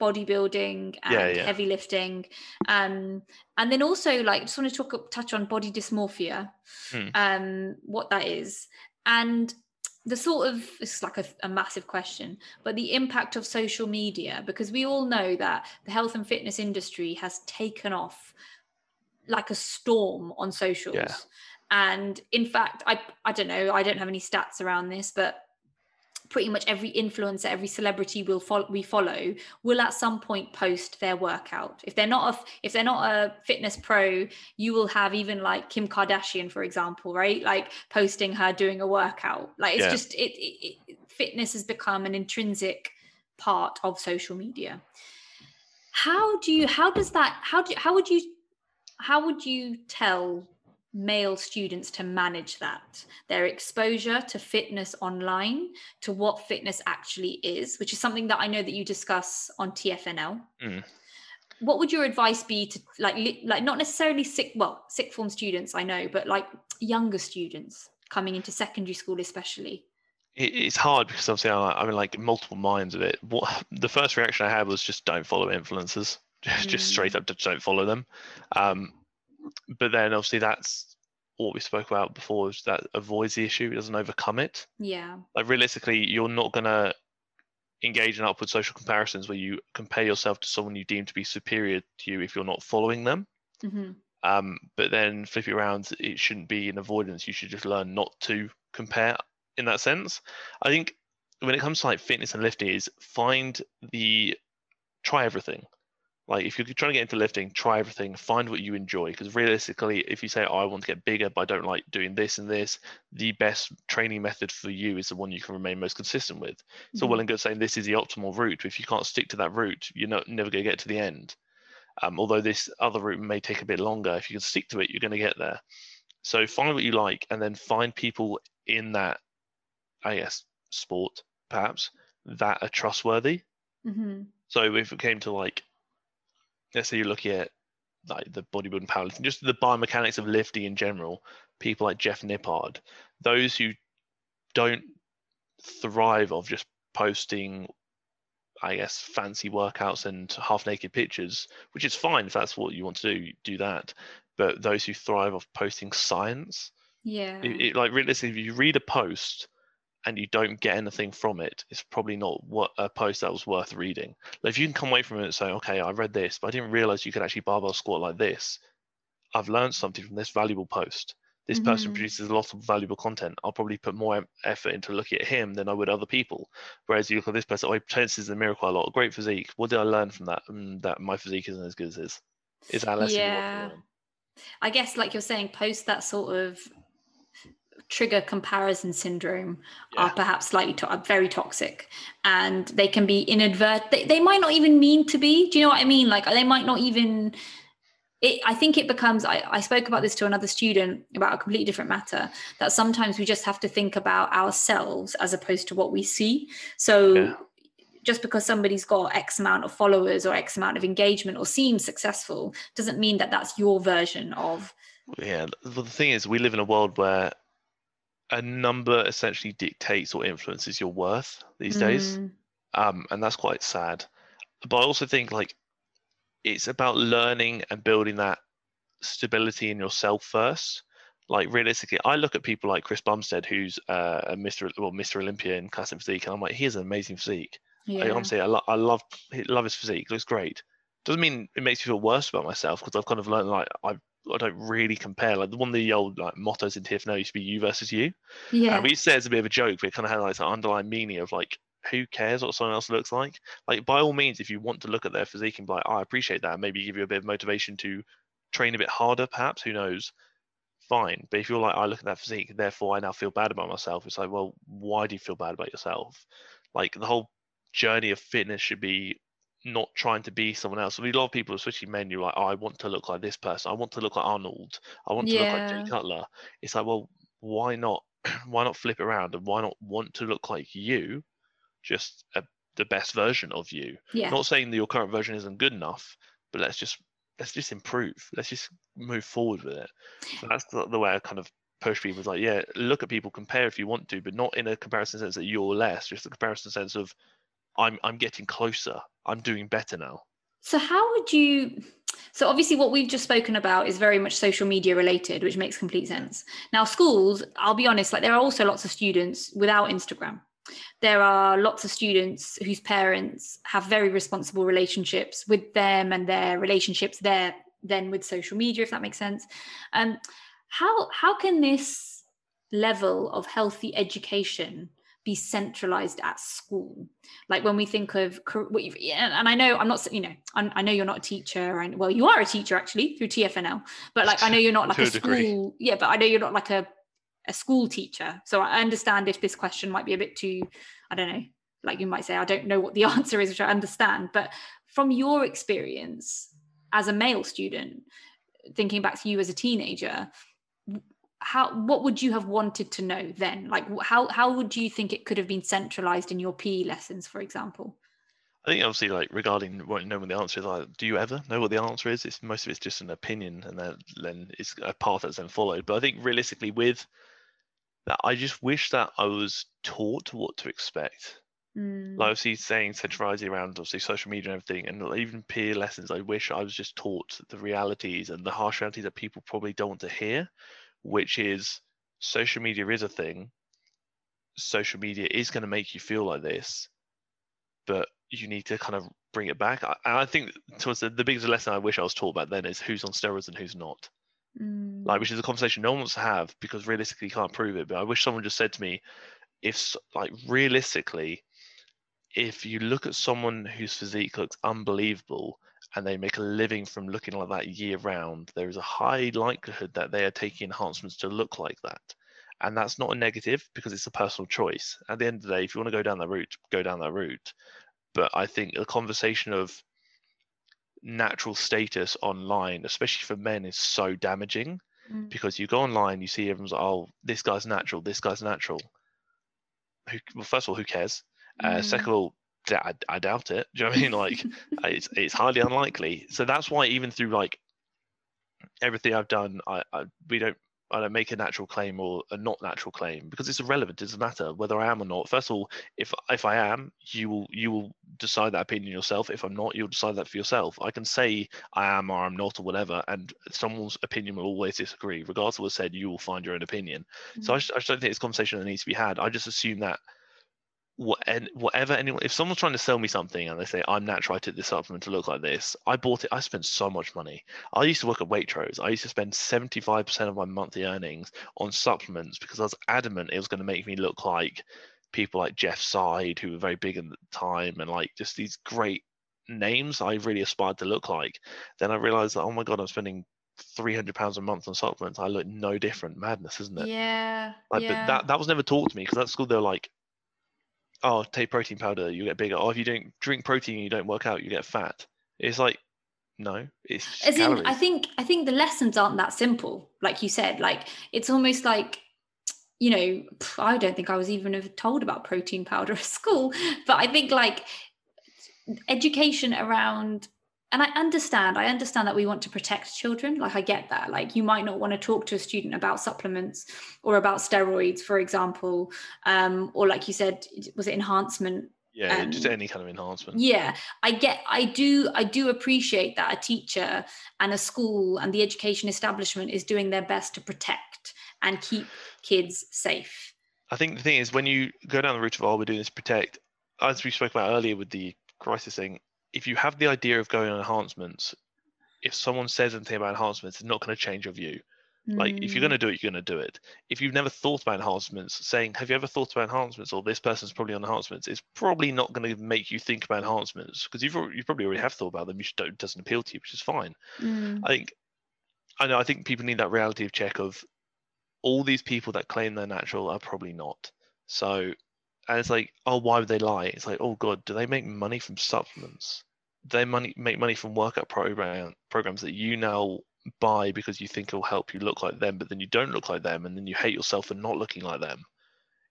bodybuilding and yeah, yeah. heavy lifting, um, and then also like just want to talk touch on body dysmorphia, hmm. um, what that is, and the sort of it's like a, a, massive question but the impact of social media because we all know that the health and fitness industry has taken off like a storm on socials yeah. And in fact, I I don't know, I don't have any stats around this, but pretty much every influencer, every celebrity will follow, we follow will at some point post their workout. If they're not a if they're not a fitness pro, you will have even like Kim Kardashian, for example, right? Like posting her doing a workout. Like it's yeah. just it, it, it fitness has become an intrinsic part of social media. How do you how does that how do how would you how would you tell male students to manage that their exposure to fitness online to what fitness actually is which is something that i know that you discuss on tfnl mm. what would your advice be to like like not necessarily sick well sixth form students i know but like younger students coming into secondary school especially it's hard because obviously I'm in like multiple minds of it. What the first reaction I had was just don't follow influencers, just, mm. just straight up, just don't follow them. Um, but then obviously that's what we spoke about before is that avoids the issue, it doesn't overcome it. Yeah. Like realistically, you're not gonna engage in upward social comparisons where you compare yourself to someone you deem to be superior to you if you're not following them. Mm-hmm. Um, but then flip it around, it shouldn't be an avoidance. You should just learn not to compare in that sense. I think when it comes to like fitness and lifting, is find the try everything. Like if you're trying to get into lifting, try everything, find what you enjoy. Because realistically, if you say, oh, I want to get bigger, but I don't like doing this and this, the best training method for you is the one you can remain most consistent with. Mm-hmm. So well and good saying this is the optimal route. But if you can't stick to that route, you're not never going to get to the end. Um, although this other route may take a bit longer, if you can stick to it, you're going to get there. So find what you like, and then find people in that I guess, sport, perhaps, that are trustworthy. Mm-hmm. So if it came to like, let's say you're looking at like the bodybuilding powerlifting, just the biomechanics of lifting in general, people like Jeff Nippard, those who don't thrive of just posting, I guess, fancy workouts and half naked pictures, which is fine if that's what you want to do, do that. But those who thrive of posting science, yeah, it, it, like realistically, if you read a post and you don't get anything from it, it's probably not what a post that was worth reading. Like if you can come away from it and say, okay, I read this, but I didn't realize you could actually barbell squat like this. I've learned something from this valuable post. This mm-hmm. person produces a lot of valuable content. I'll probably put more effort into looking at him than I would other people. Whereas you look at this person, oh, he tenses the mirror quite a lot. Great physique. What did I learn from that? Mm, that my physique isn't as good as his. Is that lesson? Yeah. I guess, like you're saying, post that sort of trigger comparison syndrome yeah. are perhaps slightly to- uh, very toxic and they can be inadvertent they, they might not even mean to be do you know what i mean like they might not even it, I think it becomes, I, I spoke about this to another student about a completely different matter, that sometimes we just have to think about ourselves as opposed to what we see. So yeah. just because somebody's got X amount of followers or X amount of engagement or seems successful doesn't mean that that's your version of. Yeah. Well, the thing is, we live in a world where a number essentially dictates or influences your worth these mm. days, um, and that's quite sad. But I also think like it's about learning and building that stability in yourself first. Like realistically, I look at people like Chris Bumstead, who's uh, a Mr. well Mr. Olympia in classic physique, and I'm like, he has an amazing physique. Yeah. I, honestly, I, lo- I love love his physique. It looks great. Doesn't mean it makes me feel worse about myself because I've kind of learned like I've I don't really compare. Like the one of the old like mottos in TFNL used to be "you versus you." Yeah. And we say it's a bit of a joke, but it kind of had like an underlying meaning of like, who cares what someone else looks like? Like by all means, if you want to look at their physique and be like, oh, I appreciate that, maybe give you a bit of motivation to train a bit harder, perhaps. Who knows? Fine. But if you're like, I look at that physique, therefore I now feel bad about myself. It's like, well, why do you feel bad about yourself? Like the whole journey of fitness should be not trying to be someone else. I mean, a lot of people, especially men, you're like, oh, I want to look like this person. I want to look like Arnold. I want to yeah. look like Jay Cutler. It's like, well, why not? why not flip around and why not want to look like you, just a, the best version of you? Yeah. Not saying that your current version isn't good enough, but let's just let's just improve. Let's just move forward with it. So that's the, the way I kind of push people. Is like, yeah, look at people, compare if you want to, but not in a comparison sense that you're less. Just a comparison sense of I'm I'm getting closer. I'm doing better now. So how would you so obviously what we've just spoken about is very much social media related, which makes complete sense. Now schools, I'll be honest, like there are also lots of students without Instagram. There are lots of students whose parents have very responsible relationships with them and their relationships there then with social media, if that makes sense. Um, how how can this level of healthy education be centralized at school. Like when we think of what you've and i know i'm not you know i know you're not a teacher and well you are a teacher actually through tfnl but like i know you're not like a, a school yeah but i know you're not like a, a school teacher. So i understand if this question might be a bit too i don't know like you might say i don't know what the answer is which i understand but from your experience as a male student thinking back to you as a teenager how what would you have wanted to know then like how how would you think it could have been centralized in your PE lessons for example I think obviously like regarding what knowing what the answer is, like, do you ever know what the answer is? It's most of it's just an opinion, and then then it's a path that's then followed. But I think realistically, with that, I just wish that I was taught what to expect. Mm. Like obviously saying centralizing around obviously social media and everything, and even peer lessons. I wish I was just taught the realities and the harsh realities that people probably don't want to hear, which is social media is a thing. Social media is going to make you feel like this, but you need to kind of bring it back. I, and I think towards the, the biggest lesson I wish I was taught back then is who's on steroids and who's not. Mm. Like, which is a conversation no one wants to have because realistically you can't prove it. But I wish someone just said to me, if like realistically, if you look at someone whose physique looks unbelievable and they make a living from looking like that year round, there is a high likelihood that they are taking enhancements to look like that. And that's not a negative because it's a personal choice. At the end of the day, if you want to go down that route, go down that route. But I think the conversation of natural status online, especially for men, is so damaging Mm. because you go online, you see everyone's like, oh, this guy's natural, this guy's natural. Who, well, first of all, who cares? Uh, Mm. second of all, I, I doubt it. Do you know what I mean? Like, it's it's highly unlikely. So that's why even through like everything I've done, I, I we don't I don't make a natural claim or a not natural claim because it's irrelevant. It doesn't matter whether I am or not. First of all, if if I am, you will you will decide that opinion yourself. If I'm not, you'll decide that for yourself. I can say I am or I'm not or whatever, and someone's opinion will always disagree. Regardless of what said, you will find your own opinion. So I Mm. just, I just don't think it's a conversation that needs to be had. I just assume that what and whatever anyone if someone's trying to sell me something and they say I'm natural, I took this supplement to look like this, I bought it, I spent so much money. I used to work at Waitrose. I used to spend 75% of my monthly earnings on supplements because I was adamant it was going to make me look like people like Jeff Seid, who were very big at the time, and like just these great names I really aspired to look like. Then I realized that oh my god, I'm spending 300 pounds a month on supplements. I look no different. Madness, isn't it? Yeah. Like, yeah. but that that was never taught to me because at school they were like, "Oh, take protein powder, you get bigger. Oh, if you don't drink protein, you don't work out, you get fat." It's like, no, it's as in i think i think the lessons aren't that simple like you said like it's almost like you know i don't think i was even told about protein powder at school but i think like education around and i understand i understand that we want to protect children like i get that like you might not want to talk to a student about supplements or about steroids for example um or like you said was it enhancement yeah, just um, any kind of enhancement. yeah i get i do i do appreciate that a teacher and a school and the education establishment is doing their best to protect and keep kids safe I think the thing is when you go down the route of oh we're doing is protect, as we spoke about earlier with the crisis thing, if you have the idea of going on enhancements, if someone says anything about enhancements, it's not going to change your view. Like if you're Mm, going to do it, you're going to do it. If you've never thought about enhancements, saying have you ever thought about enhancements or this person's probably on enhancements, it's probably not going to make you think about enhancements because you've you probably already have thought about them. You just don't, it doesn't appeal to you, which is fine. mm, I think I know I think people need that reality of check of all these people that claim they're natural are probably not. So and it's like, oh, why would they lie? It's like, oh god, do they make money from supplements? Do they money make money from workout program programs that you now buy because you think it'll help you look like them, but then you don't look like them, and then you hate yourself for not looking like them.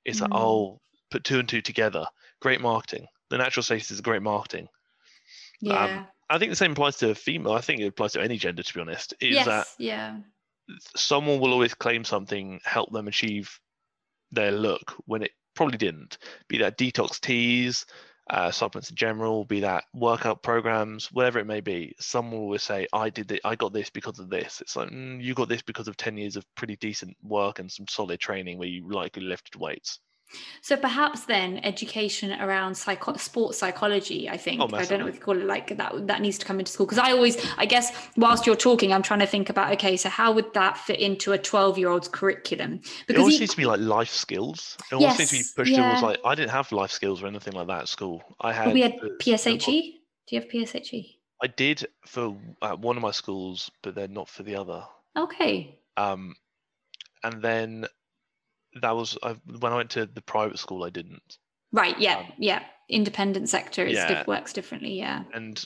It's like, Mm. oh, put two and two together. Great marketing. The natural status is great marketing. yeah I think the same applies to a female. I think it applies to any gender, to be honest. Is yes that yeah someone will always claim something help them achieve their look when it probably didn't. Be that detox teas, uh, supplements in general, be that workout programs, whatever it may be. Someone will always say, "I did it. I got this because of this." It's like mm, you got this because of ten years of pretty decent work and some solid training where you likely lifted weights. So perhaps then education around psycho- sports psychology i think Oh, i don't know what you call it like that that needs to come into school because i always i guess whilst you're talking i'm trying to think about okay so how would that fit into a 12 year old's curriculum Because it always e- seems to be like life skills. It always seems to be Yes, pushed towards yeah. like I didn't have life skills or anything like that at school. I had. Well, we had PSHE. Do you have E? PSHE? I did for uh, one of my schools, but then not for the other. Okay. Um, and then that was I, when I went to the private school. I didn't, Right. Yeah. Um, yeah. Independent sector is yeah. works differently. Yeah. and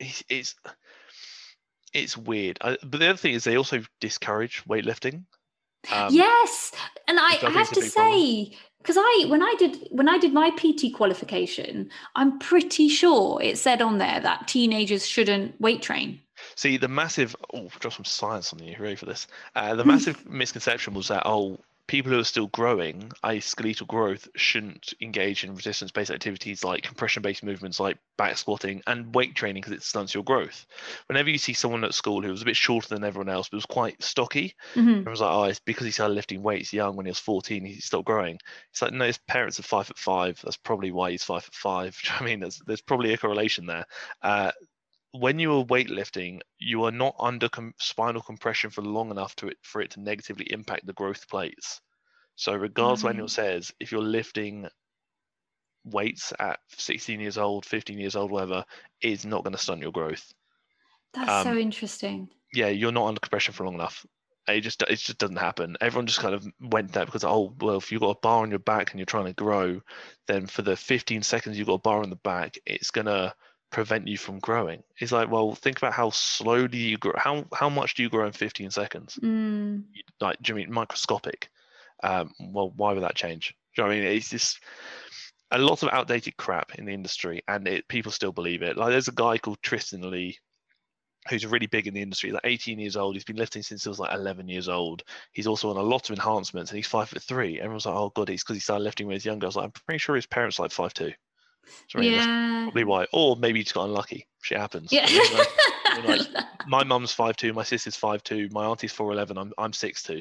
it's it's, it's weird. I, but the other thing is they also discourage weightlifting. Um, yes, and I, I I have to say because I when I did when I did my PT qualification, I'm pretty sure it said on there that teenagers shouldn't weight train. See, the massive oh, drop some science on you. Ready for this? Uh, the Hmm. massive misconception was that oh, people who are still growing, i.e., skeletal growth, shouldn't engage in resistance-based activities like compression-based movements like back squatting and weight training because it stunts your growth. Whenever you see someone at school who was a bit shorter than everyone else but was quite stocky, Mhm. everyone's like, oh, it's because he started lifting weights young when he was 14, he stopped growing. It's like, no, his parents are five foot five. That's probably why he's five foot five. Do you know what I mean, there's, there's probably a correlation there. Uh, when you are weightlifting, you are not under com- spinal compression for long enough to it, for it to negatively impact the growth plates. So, regardless of what anyone Right. says, if you're lifting weights at 16 years old, 15 years old, whatever, it's not going to stunt your growth. That's so Um, interesting. Yeah, you're not under compression for long enough. It just it just doesn't happen. Everyone just kind of went there because oh well, if you've got a bar on your back and you're trying to grow, then for the 15 seconds you've got a bar on the back, it's gonna prevent you from growing. It's like well, think about how slowly you grow. How how much do you grow in 15 seconds? Mm. Like, do you mean microscopic? Um, well, why would that change? Do you know what I mean? It's just a lot of outdated crap in the industry, and it, people still believe it. Like, there's a guy called Tristyn Lee, who's really big in the industry. Like 18 years old, he's been lifting since he was like 11 years old. He's also on a lot of enhancements, and he's five foot three. Everyone's like, "Oh god, he's because he started lifting when he was younger." I was like, "I'm pretty sure his parents are like five two. So I mean, that's yeah. probably why. Or maybe he just got unlucky. Shit happens. Yeah. I mean, like, my mum's five two, my sister's five two, my auntie's four eleven. I'm I'm six two.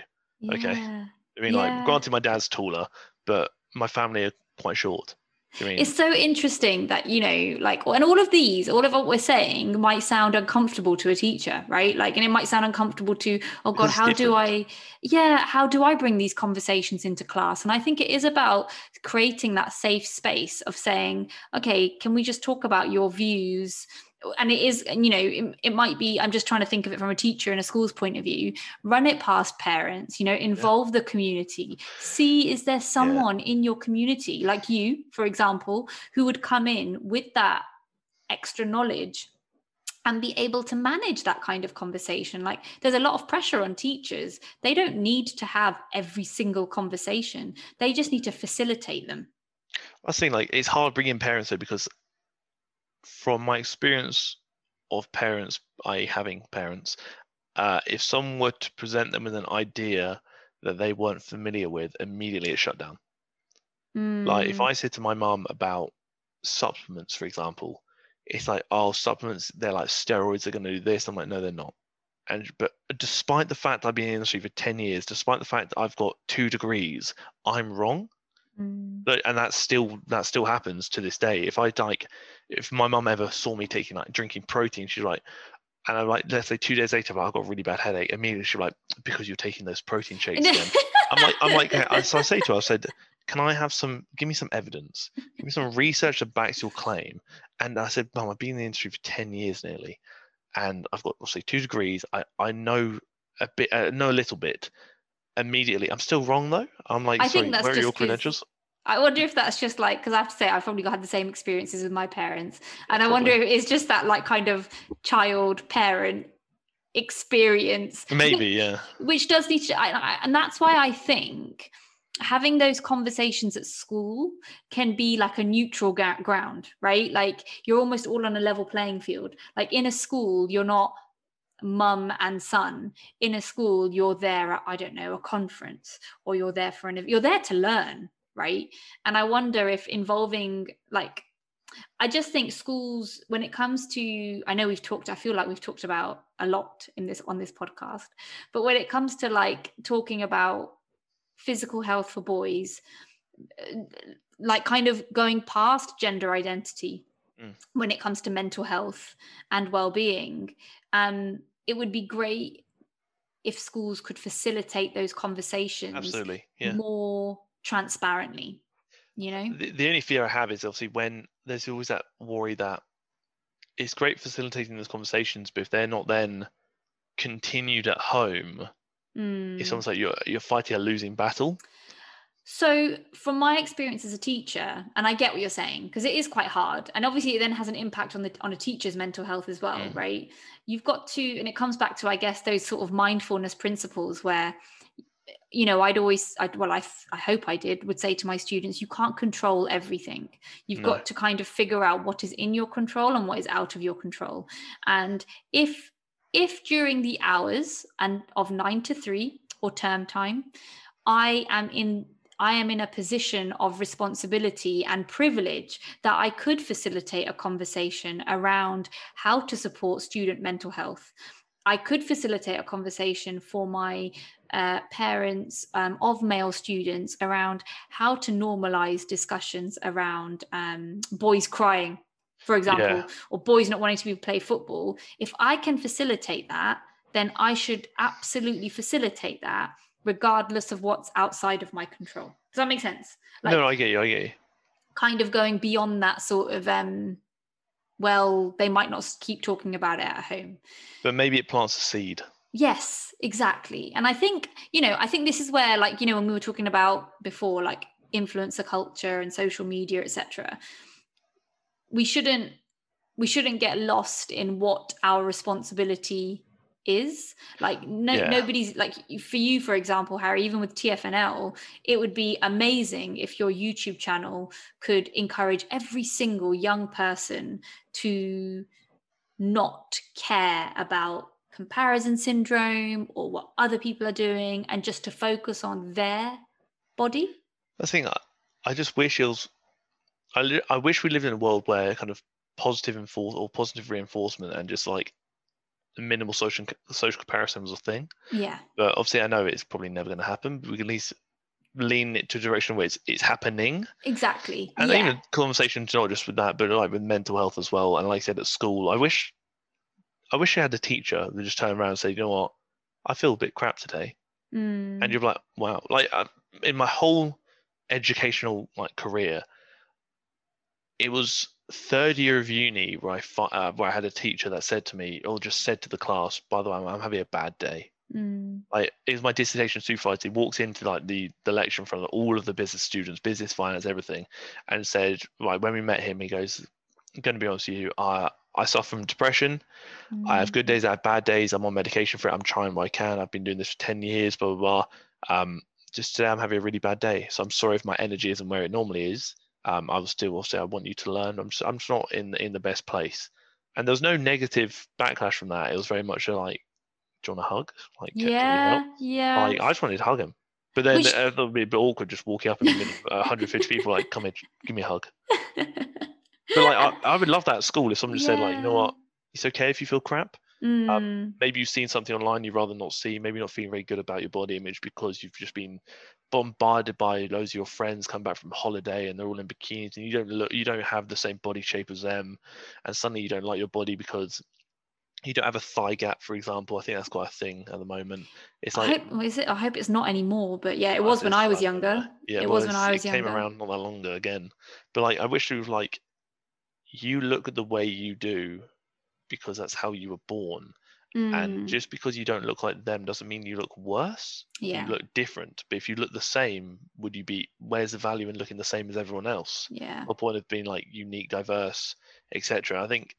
okay. Yeah. I mean, Yeah. like, granted, my dad's taller, but my family are quite short. Mean? It's so interesting that, you know, like, and all of these, all of what we're saying might sound uncomfortable to a teacher, right? Like, and it might sound uncomfortable to, oh God, it's how do. I, yeah, how do I bring these conversations into class? And I think it is about creating that safe space of saying, okay, can we just talk about your views? And it is, you know, it, it might be, I'm just trying to think of it from a teacher and a school's point of view, run it past parents, you know, involve the community. See, is there someone in your community, like you, for example, who would come in with that extra knowledge and be able to manage that kind of conversation. Like there's a lot of pressure on teachers. They don't need to have every single conversation, they just need to facilitate them. I was saying like it's hard bringing parents in because from my experience of parents, i.e. having parents, uh, if someone were to present them with an idea that they weren't familiar with, immediately it shut down. Like if Mm, I said to my mum about supplements, for example, it's like, oh, supplements, they're like steroids, are going to do this. I'm like, no, they're not. And but despite the fact I've been in the industry for 10 years, despite the fact that I've got two degrees, I'm wrong. mm, But and that still that still happens to this day. If I like, if my mum ever saw me taking like drinking protein, she's like, and I'm like, let's say two days later, I've got a really bad headache. Immediately she's like, because you're taking those protein shakes again. I'm like, I'm like, I- so I say to her, I said, can I have some? Give me some evidence. Give me some research that backs your claim. And I said, Mum, I've been in the industry for ten years nearly, and I've got, let's say, two degrees. I I know a bit, uh, know a little bit. Immediately, I'm still wrong though. I'm like, I sorry, where are your credentials? I wonder if that's just like because I have to say I've probably had the same experiences with my parents, and I Probably. wonder if it's just that like kind of child parent experience. Maybe, yeah. which does need to I, I, and that's why i think having those conversations at school can be like a neutral ga- ground right? Like you're almost all on a level playing field. Like in a school you're not mum and son. In a school you're there at i don't know a conference or you're there for an you're there to learn right and i wonder if involving like I just think schools, when it comes to, I know we've talked, I feel like we've talked about a lot in this on this podcast, but when it comes to like talking about physical health for boys, uh, like kind of going past gender identity Mm. when it comes to mental health and well-being, um, it would be great if schools could facilitate those conversations Absolutely, yeah. more transparently. You know, The, the only fear I have is obviously when there's always that worry that it's great facilitating those conversations, but if they're not then continued at home, it's Mm. almost like you're you're fighting a losing battle. So, from my experience as a teacher, and I get what you're saying because it is quite hard, and obviously it then has an impact on the on a teacher's mental health as well, Mm. right? You've got to, and it comes back to, I guess, those sort of mindfulness principles where you know i'd always I'd, well I, I hope i did would say to my students you can't control everything you've no. got to kind of figure out what is in your control and what is out of your control and if if during the hours and of 9 to 3 or term time i am in I am in a position of responsibility and privilege that I could facilitate a conversation around how to support student mental health. I could facilitate a conversation for my uh, parents um, of male students around how to normalize discussions around um, boys crying, for example, yeah. or boys not wanting to be play football. If I can facilitate that, then I should absolutely facilitate that, regardless of what's outside of my control. Does that make sense? Like, no, I get you. I get you. Kind of going beyond that sort of um, well, they might not keep talking about it at home. But maybe it plants a seed. Yes, exactly. And I think, you know, I think this is where, like, you know, when we were talking about before, like influencer culture and social media, etc., we shouldn't we shouldn't get lost in what our responsibility is like no yeah. nobody's like for you for example harry even with tfnl it would be amazing if your youtube channel could encourage every single young person to not care about comparison syndrome or what other people are doing and just to focus on their body i think i, I just wish it was I, I wish we lived in a world where kind of positive enforce or positive reinforcement and just like minimal social social comparison was a thing. Yeah. But obviously, I know it's probably never going to happen. But we can at least lean it to a direction where it's it's happening. Exactly. And yeah. even conversations not just with that, but like with mental health as well. And like I said at school, I wish I wish I had a teacher that just turned around and said, you know what, I feel a bit crap today. Mm. And you're like, wow. Like uh, in my whole educational like career, it was third year of uni where I uh, where I had a teacher that said to me, or just said to the class, "By the way, I'm, I'm having a bad day." Mm. Like it was my dissertation supervisor. He walks into like the the lecture in front of all of the business students, business, finance, everything, and said, "Right, when we met him, he goes, I'm going to be honest with you, I I suffer from depression. Mm. I have good days, I have bad days. I'm on medication for it. I'm trying what I can. I've been doing this for ten years. Blah blah blah. Um, just today, I'm having a really bad day. So I'm sorry if my energy isn't where it normally is." um, I will still say I want you to learn. I'm just, I'm just not in in the best place. And there was no negative backlash from that. It was very much like, do you want a hug? Like, yeah, yeah. Like, I just wanted to hug him. But then Which... it would be a bit awkward just walking up and 150 people like, come in, give me a hug. but like, I, I would love that at school if someone just yeah. said like, you know what, it's okay if you feel crap. Mm. Um, maybe you've seen something online you'd rather not see. Maybe not feeling very good about your body image because you've just been bombarded by loads of your friends come back from holiday and they're all in bikinis and you don't look, you don't have the same body shape as them, and suddenly you don't like your body because you don't have a thigh gap, for example. I think that's quite a thing at the moment. It's like, I hope, is it? I hope it's not anymore. But yeah, it was when I was younger. Yeah, it was when I was it younger. Came around not that long ago again. But like, I wish it was like, you look at the way you do because that's how you were born. Mm. And just because you don't look like them doesn't mean you look worse. Yeah. You look different. But if you look the same, would you be where's the value in looking the same as everyone else? Yeah. The point of being like unique, diverse, etc. I think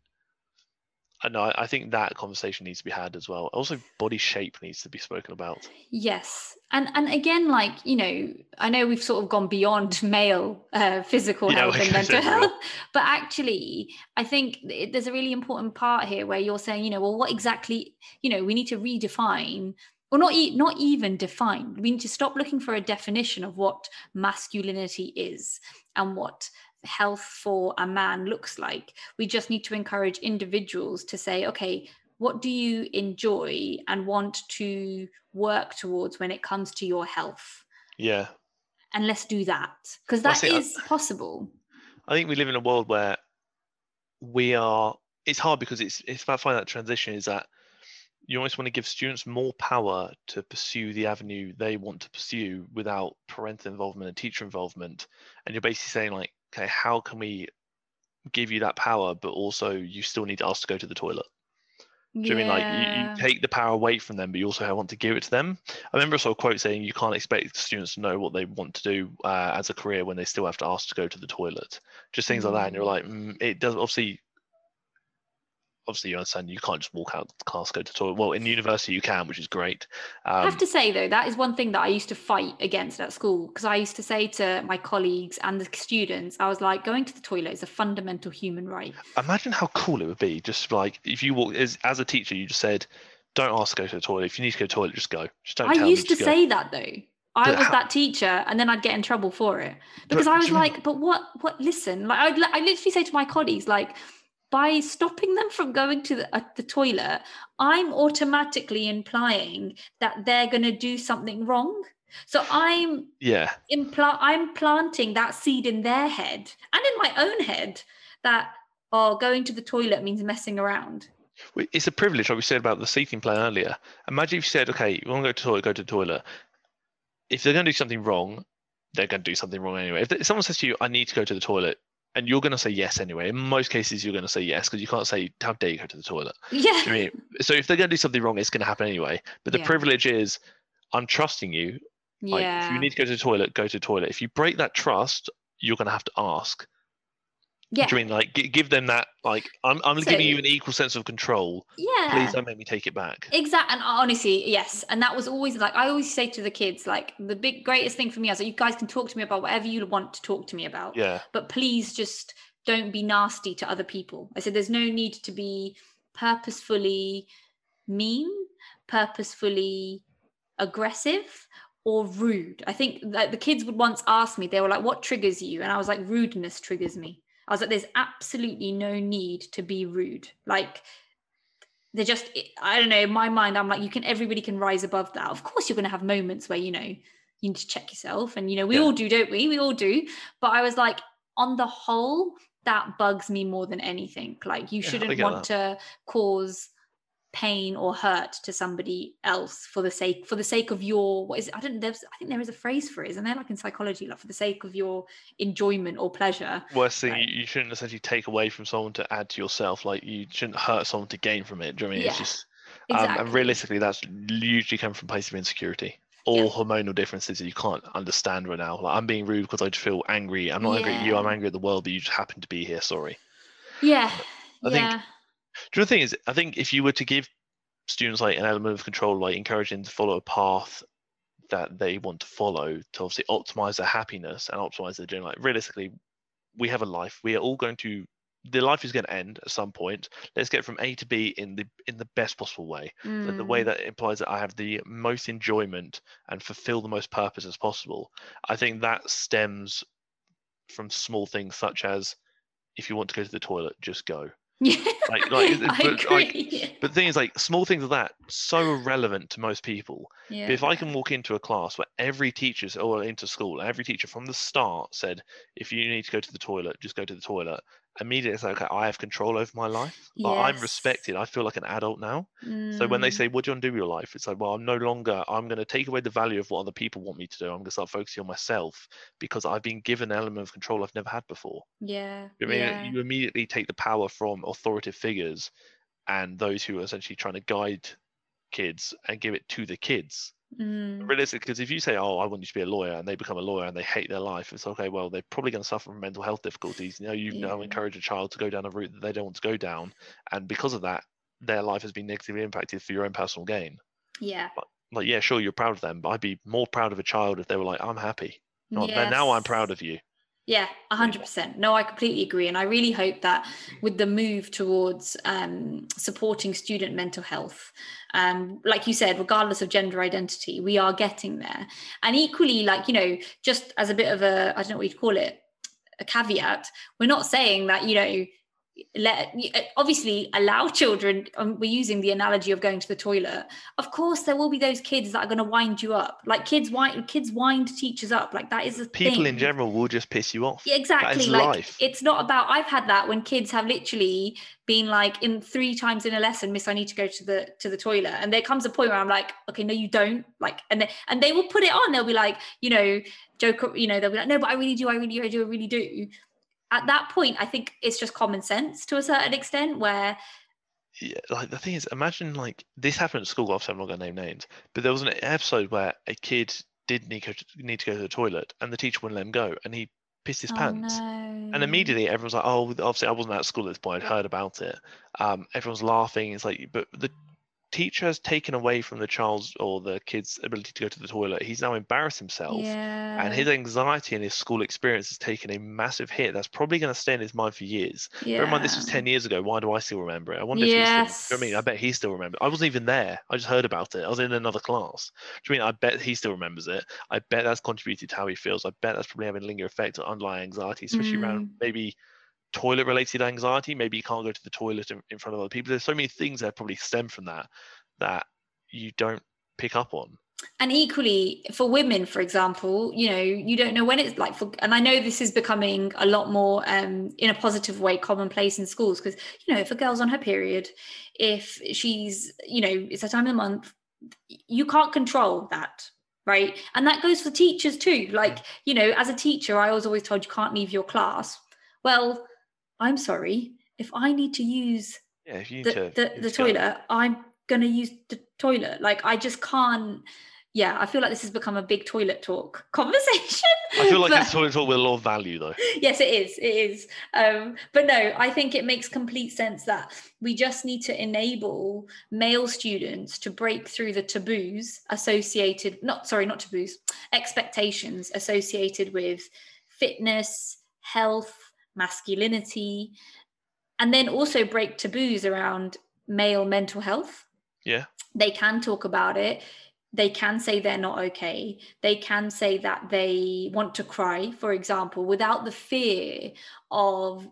I know I think that conversation needs to be had as well. Also body shape needs to be spoken about. Yes and and again like you know i know we've sort of gone beyond male uh, physical yeah, health and mental health but actually i think there's a really important part here where you're saying you know well what exactly you know we need to redefine or not e- not even define we need to stop looking for a definition of what masculinity is and what health for a man looks like we just need to encourage individuals to say okay what do you enjoy and want to work towards when it comes to your health? Yeah. And let's do that because that well, uh, is I, possible. I think we live in a world where we are it's hard because it's it's about finding that transition is that you always want to give students more power to pursue the avenue they want to pursue without parental involvement and teacher involvement. And you're basically saying like okay how can we give you that power but also you still need us to go to the toilet do you mean like you, you, take the power away from them, but you also want to give it to them? I remember I saw a quote saying you can't expect students to know what they want to do uh, as a career when they still have to ask to go to the toilet. Just things mm. like that, and you're like, mm, it does obviously. Obviously you understand you can't just walk out the class go to the toilet well in university you can which is great I have um, to say though, that is one thing that I used to fight against at school because I used to say to my colleagues and the students, I was like, going to the toilet is a fundamental human right. imagine how cool it would be just like if you walk as, as a teacher you just said don't ask to go to the toilet if you need to go to the toilet just go just don't I used to go. say that though. I But was how- that teacher, and then I'd get in trouble for it because I was like, "But what? What? Listen, like I'd, I literally say to my colleagues, like, by stopping them from going to the, uh, the toilet, I'm automatically implying that they're going to do something wrong. So I'm yeah impl- I'm planting that seed in their head and in my own head that oh, going to the toilet means messing around. It's a privilege, like we said about the seating plan earlier. Imagine if you said, okay, you want to go to the toilet, go to the toilet. If they're going to do something wrong, they're going to do something wrong anyway. If someone says to you, I need to go to the toilet, and you're going to say yes anyway, in most cases, you're going to say yes because you can't say, how dare you go to the toilet. Yeah. You mean? So if they're going to do something wrong, it's going to happen anyway. But the Yeah. privilege is, I'm trusting you. Like, yeah. if you need to go to the toilet, go to the toilet. If you break that trust, you're going to have to ask. Yeah. Do you mean like gi- give them that like I'm I'm giving you an equal sense of control. yeah. Please don't make me take it back. Exactly. And honestly, yes. And that was always like, I always say to the kids, like, the big, greatest thing for me, is like, you guys can talk to me about whatever you want to talk to me about. Yeah. But please just don't be nasty to other people. I said, there's no need to be purposefully mean, purposefully aggressive or rude. I think that the kids would once ask me, they were like, what triggers you? And I was like, rudeness triggers me. I was like, there's absolutely no need to be rude. Like, they're just i don't know in my mind i'm like you can everybody can rise above that. Of course you're going to have moments where you know you need to check yourself and you know we Yeah. all do don't we? We all do. But i was like on the whole that bugs me more than anything. Like you Yeah, shouldn't want to cause pain or hurt to somebody else for the sake for the sake of your what is it? i don't there's i think there is a phrase for it isn't there like in psychology like for the sake of your enjoyment or pleasure Worst thing, you, you shouldn't essentially take away from someone to add to yourself. Like you shouldn't hurt someone to gain from it. Do you know what I mean? It's just exactly um, and realistically, that's usually come from places of insecurity or Yeah. hormonal differences that you can't understand right now. Like I'm being rude because I just feel angry. I'm not angry at you. I'm angry at the world, but you just happen to be here. Sorry. yeah I think- yeah Do you know the thing is? I think if you were to give students like an element of control, like encouraging them to follow a path that they want to follow to obviously optimize their happiness and optimize their journey. Like realistically, we have a life. We are all going to the life is going to end at some point. Let's get from A to B in the in the best possible way. The, the way Mm. that implies that I have the most enjoyment and fulfill the most purpose as possible. I think that stems from small things such as if you want to go to the toilet, just go. Yeah, Like- like, I but, like, agree. But the thing is, like small things like that, so irrelevant to most people. yeah. But if I can walk into a class where every teacher, or into school, every teacher from the start said, if you need to go to the toilet, just go to the toilet. Immediately, it's like, okay, I have control over my life. Like, I'm respected. I feel like an adult now. So when they Mm, say, what do you want to do with your life? It's like, well, I'm no longer, I'm going to take away the value of what other people want me to do. I'm going to start focusing on myself because I've been given an element of control I've never had before. yeah, I mean, yeah, you immediately take the power from authoritative figures and those who are essentially trying to guide kids and give it to the kids. Mm, Realistic, because if you say, "Oh, I want you to be a lawyer," and they become a lawyer and they hate their life, it's okay. Well, they're probably going to suffer from mental health difficulties. You know, you now encourage a child to go down a route that they don't want to go down, and because of that, their life has been negatively impacted for your own personal gain. yeah. Like, yeah, sure, you're proud of them, but I'd be more proud of a child if they were like, "I'm happy." Not, "Now- Now I'm proud of you. Yeah, a hundred percent. No, I completely agree, and I really hope that with the move towards um, supporting student mental health, um, like you said, regardless of gender identity, we are getting there. And equally, like you know, just as a bit of a, I don't know what you'd call it, a caveat, we're not saying that you know let obviously allow children um, we're using the analogy of going to the toilet. Of course there will be those kids that are going to wind you up. Like kids wind kids wind teachers up. Like that is a People in general will just piss you off. Yeah, exactly. Like life. it's not about i've had that when kids have literally been like in three times in a lesson miss i need to go to the to the toilet. And there comes a point where i'm like okay no you don't. Like and they and they will put it on. They'll be like you know joke you know they'll be like no but i really do i really do i do I really do at that point i think it's just common sense to a certain extent where yeah, like the thing is, imagine like this happened at school. Obviously, I'm not going to name names, but there was an episode where a kid did need, to, need to go to the toilet, and the teacher wouldn't let him go, and he pissed his Oh, pants. no. And immediately everyone's like, oh, obviously I wasn't at school at this point. I'd heard about it. Um, everyone's laughing. It's like, but the teacher has taken away from the child's or the kid's ability to go to the toilet. He's now embarrassed himself. yeah. And his anxiety and his school experience has taken a massive hit. That's probably going to stay in his mind for years. yeah. Bear in mind, this was 10 years ago. Why do I still remember it? I wonder if he's still, you know I mean? I bet he still remembers. I wasn't even there. I just heard about it. I was in another class. Do you mean I bet he still remembers it? I bet that's contributed to how he feels. I bet that's probably having a lingering effect on underlying anxiety, especially around Mm. maybe toilet related anxiety. Maybe you can't go to the toilet in, in front of other people. There's so many things that probably stem from that that you don't pick up on. and equally for women for example you know you don't know when it's like for and i know this is becoming a lot more um in a positive way commonplace in schools because you know if a girl's on her period if she's you know it's a time of the month you can't control that right and that goes for teachers too like you know as a teacher i was always told you can't leave your class well i'm sorry if i need to use Yeah, if you need the, to. the, the need to go- toilet i'm gonna use the toilet like i just can't yeah i feel like this has become a big toilet talk conversation I feel like but- it's toilet talk with a lot of value though. yes it is it is um but no i think it makes complete sense that we just need to enable male students to break through the taboos associated not sorry not taboos expectations associated with fitness health masculinity and then also break taboos around male mental health Yeah. they can talk about it they can say they're not okay they can say that they want to cry for example without the fear of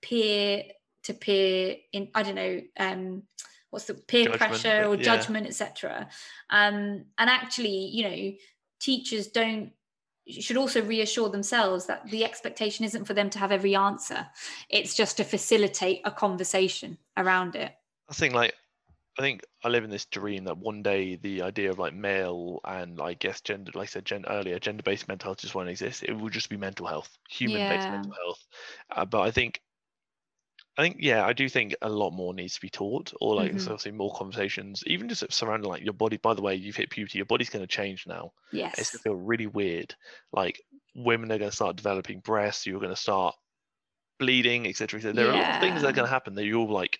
peer to peer in i don't know um what's the peer Judgment, pressure or yeah. judgment etc um and actually you know teachers don't should also reassure themselves that the expectation isn't for them to have every answer it's just to facilitate a conversation around it I think like I think I live in this dream that one day the idea of like male and I guess gender, like I said gen- earlier, gender-based mental health just won't exist. It will just be mental health, human-based Yeah. mental health. Uh, but I think, I think yeah, I do think a lot more needs to be taught, or like Mhm. obviously more conversations, even just surrounding like your body. By the way, you've hit puberty, your body's going to change now. Yes, it's going to feel really weird. Like women are going to start developing breasts. You're going to start bleeding, etc. etc. There are a lot of things that are going to happen that you're all like,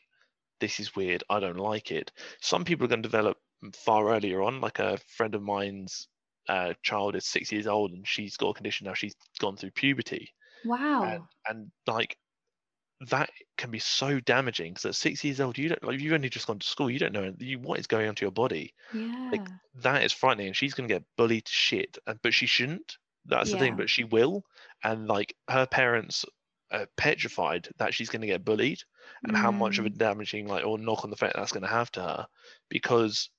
this is weird. I don't like it. Some people are going to develop far earlier on. Like a friend of mine's uh, child is six years old and she's got a condition now. She's gone through puberty, wow and, and like that can be so damaging because at six years old, you don't like you've only just gone to school. You don't know you, what is going on to your body yeah like that is frightening and she's going to get bullied to shit and but she shouldn't that's the thing but she will and like her parents are petrified that she's going to get bullied and how much of a Mm. damaging like or knock on the effect that's going to have to her because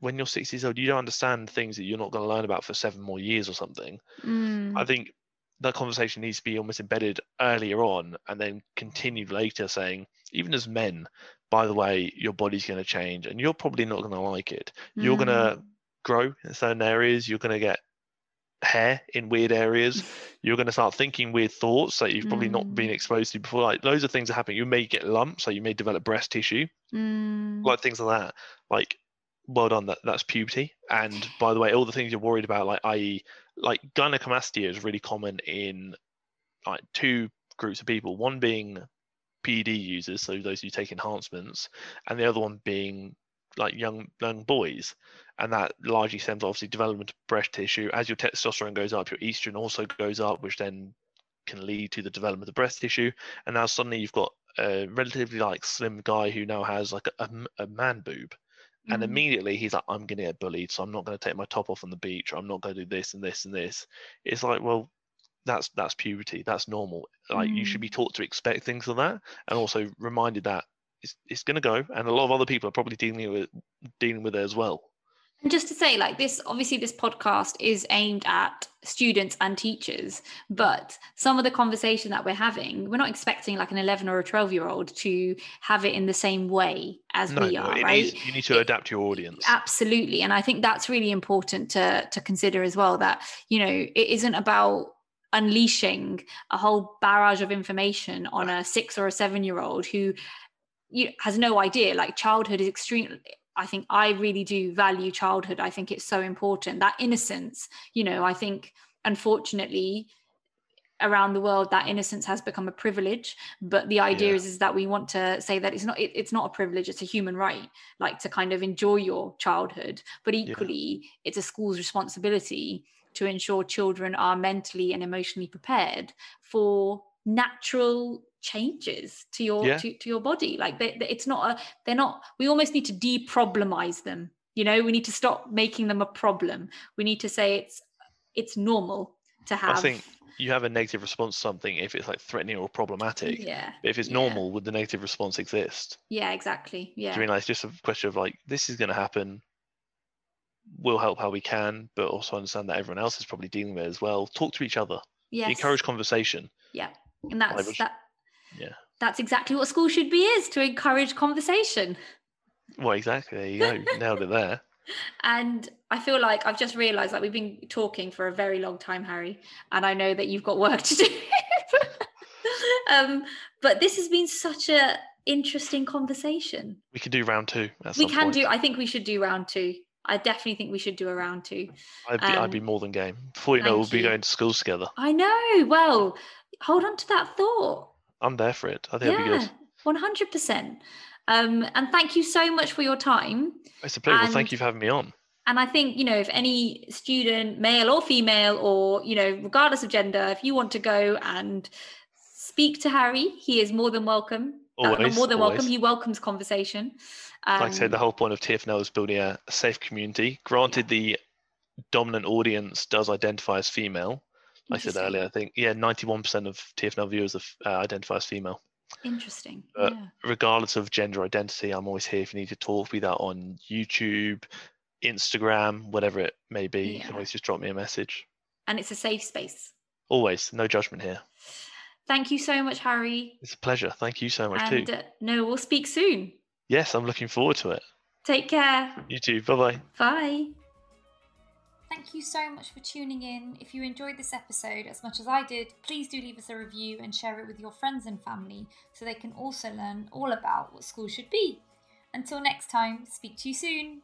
when you're six years old you don't understand things that you're not going to learn about for seven more years or something Mm. i think that conversation needs to be almost embedded earlier on and then continued later saying even as men by the way your body's going to change and you're probably not going to like it you're going to Mm. grow in certain areas. You're going to get hair in weird areas. You're going to start thinking weird thoughts that you've probably not been Mm. exposed to before. Like loads of things are happening. You may get lumps, so you may develop breast tissue, Mm. like things like that. Like, well done. That that's puberty. And by the way, all the things you're worried about, like i.e., like gynecomastia, is really common in like two groups of people. One being PED users, so those who take enhancements, and the other one being like young young boys, and that largely stems obviously development of breast tissue. As your testosterone goes up, your estrogen also goes up, which then can lead to the development of breast tissue. And now suddenly you've got a relatively like slim guy who now has like a a man boob, and Mm. immediately he's like, I'm gonna get bullied, so I'm not gonna take my top off on the beach, or I'm not gonna do this and this and this. It's like, well, that's that's puberty, that's normal. Like you should be Mm. taught to expect things like that, and also reminded that it's it's gonna go, and a lot of other people are probably dealing with dealing with it as well. And just to say, like this, obviously, this podcast is aimed at students and teachers, but some of the conversation that we're having, we're not expecting like an 11 or a 12 year old to have it in the same way as No, we are, right? needs- you need to It- adapt your audience. Absolutely. And I think that's really important to, to consider as well that, you know, it isn't about unleashing a whole barrage of information on a six or a seven year old who you, has no idea. Like childhood is extreme. I think I really do value childhood. I think it's so important. That innocence, you know, I think unfortunately around the world that innocence has become a privilege but the idea Yeah. is is that we want to say that it's not it, it's not a privilege it's a human right like to kind of enjoy your childhood but equally it's a school's responsibility to ensure children are mentally and emotionally prepared for natural changes to your Yeah. to, to your body like they, they- it's not a they're not we almost need to deproblemize them you know we need to stop making them a problem we need to say it's it's normal to have i think You have a negative response to something if it's like threatening or problematic. yeah But if it's yeah. normal, would the negative response exist? yeah exactly yeah Do you mean like it's just a question of like this is going to happen? We'll help how we can, but also understand that everyone else is probably dealing with it as well. Talk to each other. yes. Encourage conversation. Yeah and that's that yeah. that's exactly what school should be is to encourage conversation Well, exactly. There you go. Nailed it there. and i feel like i've just realized that we've been talking for a very long time harry and i know that you've got work to do um but this has been such a interesting conversation We could do round two. We can point. do i think we should do round two i definitely think we should do a round two I'd be, I'd be um, more than game. Before you know, we'll be going to schools together. i know well hold on to that thought I'm there for it. I think it'd be yeah good. 100% um and thank you so much for your time It's a pleasure. Well, thank you for having me on. and i think you know if any student male or female or you know regardless of gender if you want to go and speak to harry he is more than welcome Uh, Always, more than welcome he welcomes conversation um, like I said, the whole point of TFNL is building a a safe community. Granted, the dominant audience does identify as female. I said earlier, I think yeah, 91% of TFNL viewers are, uh, identify as female. interesting But- yeah Regardless of gender identity, I'm always here if you need to talk, be that on YouTube, Instagram, whatever it may be. You can always just drop me a message. and it's a safe space Always, no judgment here. thank you so much harry It's a pleasure. Thank you so much and too. uh, no we'll speak soon Yes, I'm looking forward to it. take care You too. Bye bye. Bye. Thank you so much for tuning in. If you enjoyed this episode as much as I did, please do leave us a review and share it with your friends and family so they can also learn all about what school should be. Until next time, speak to you soon.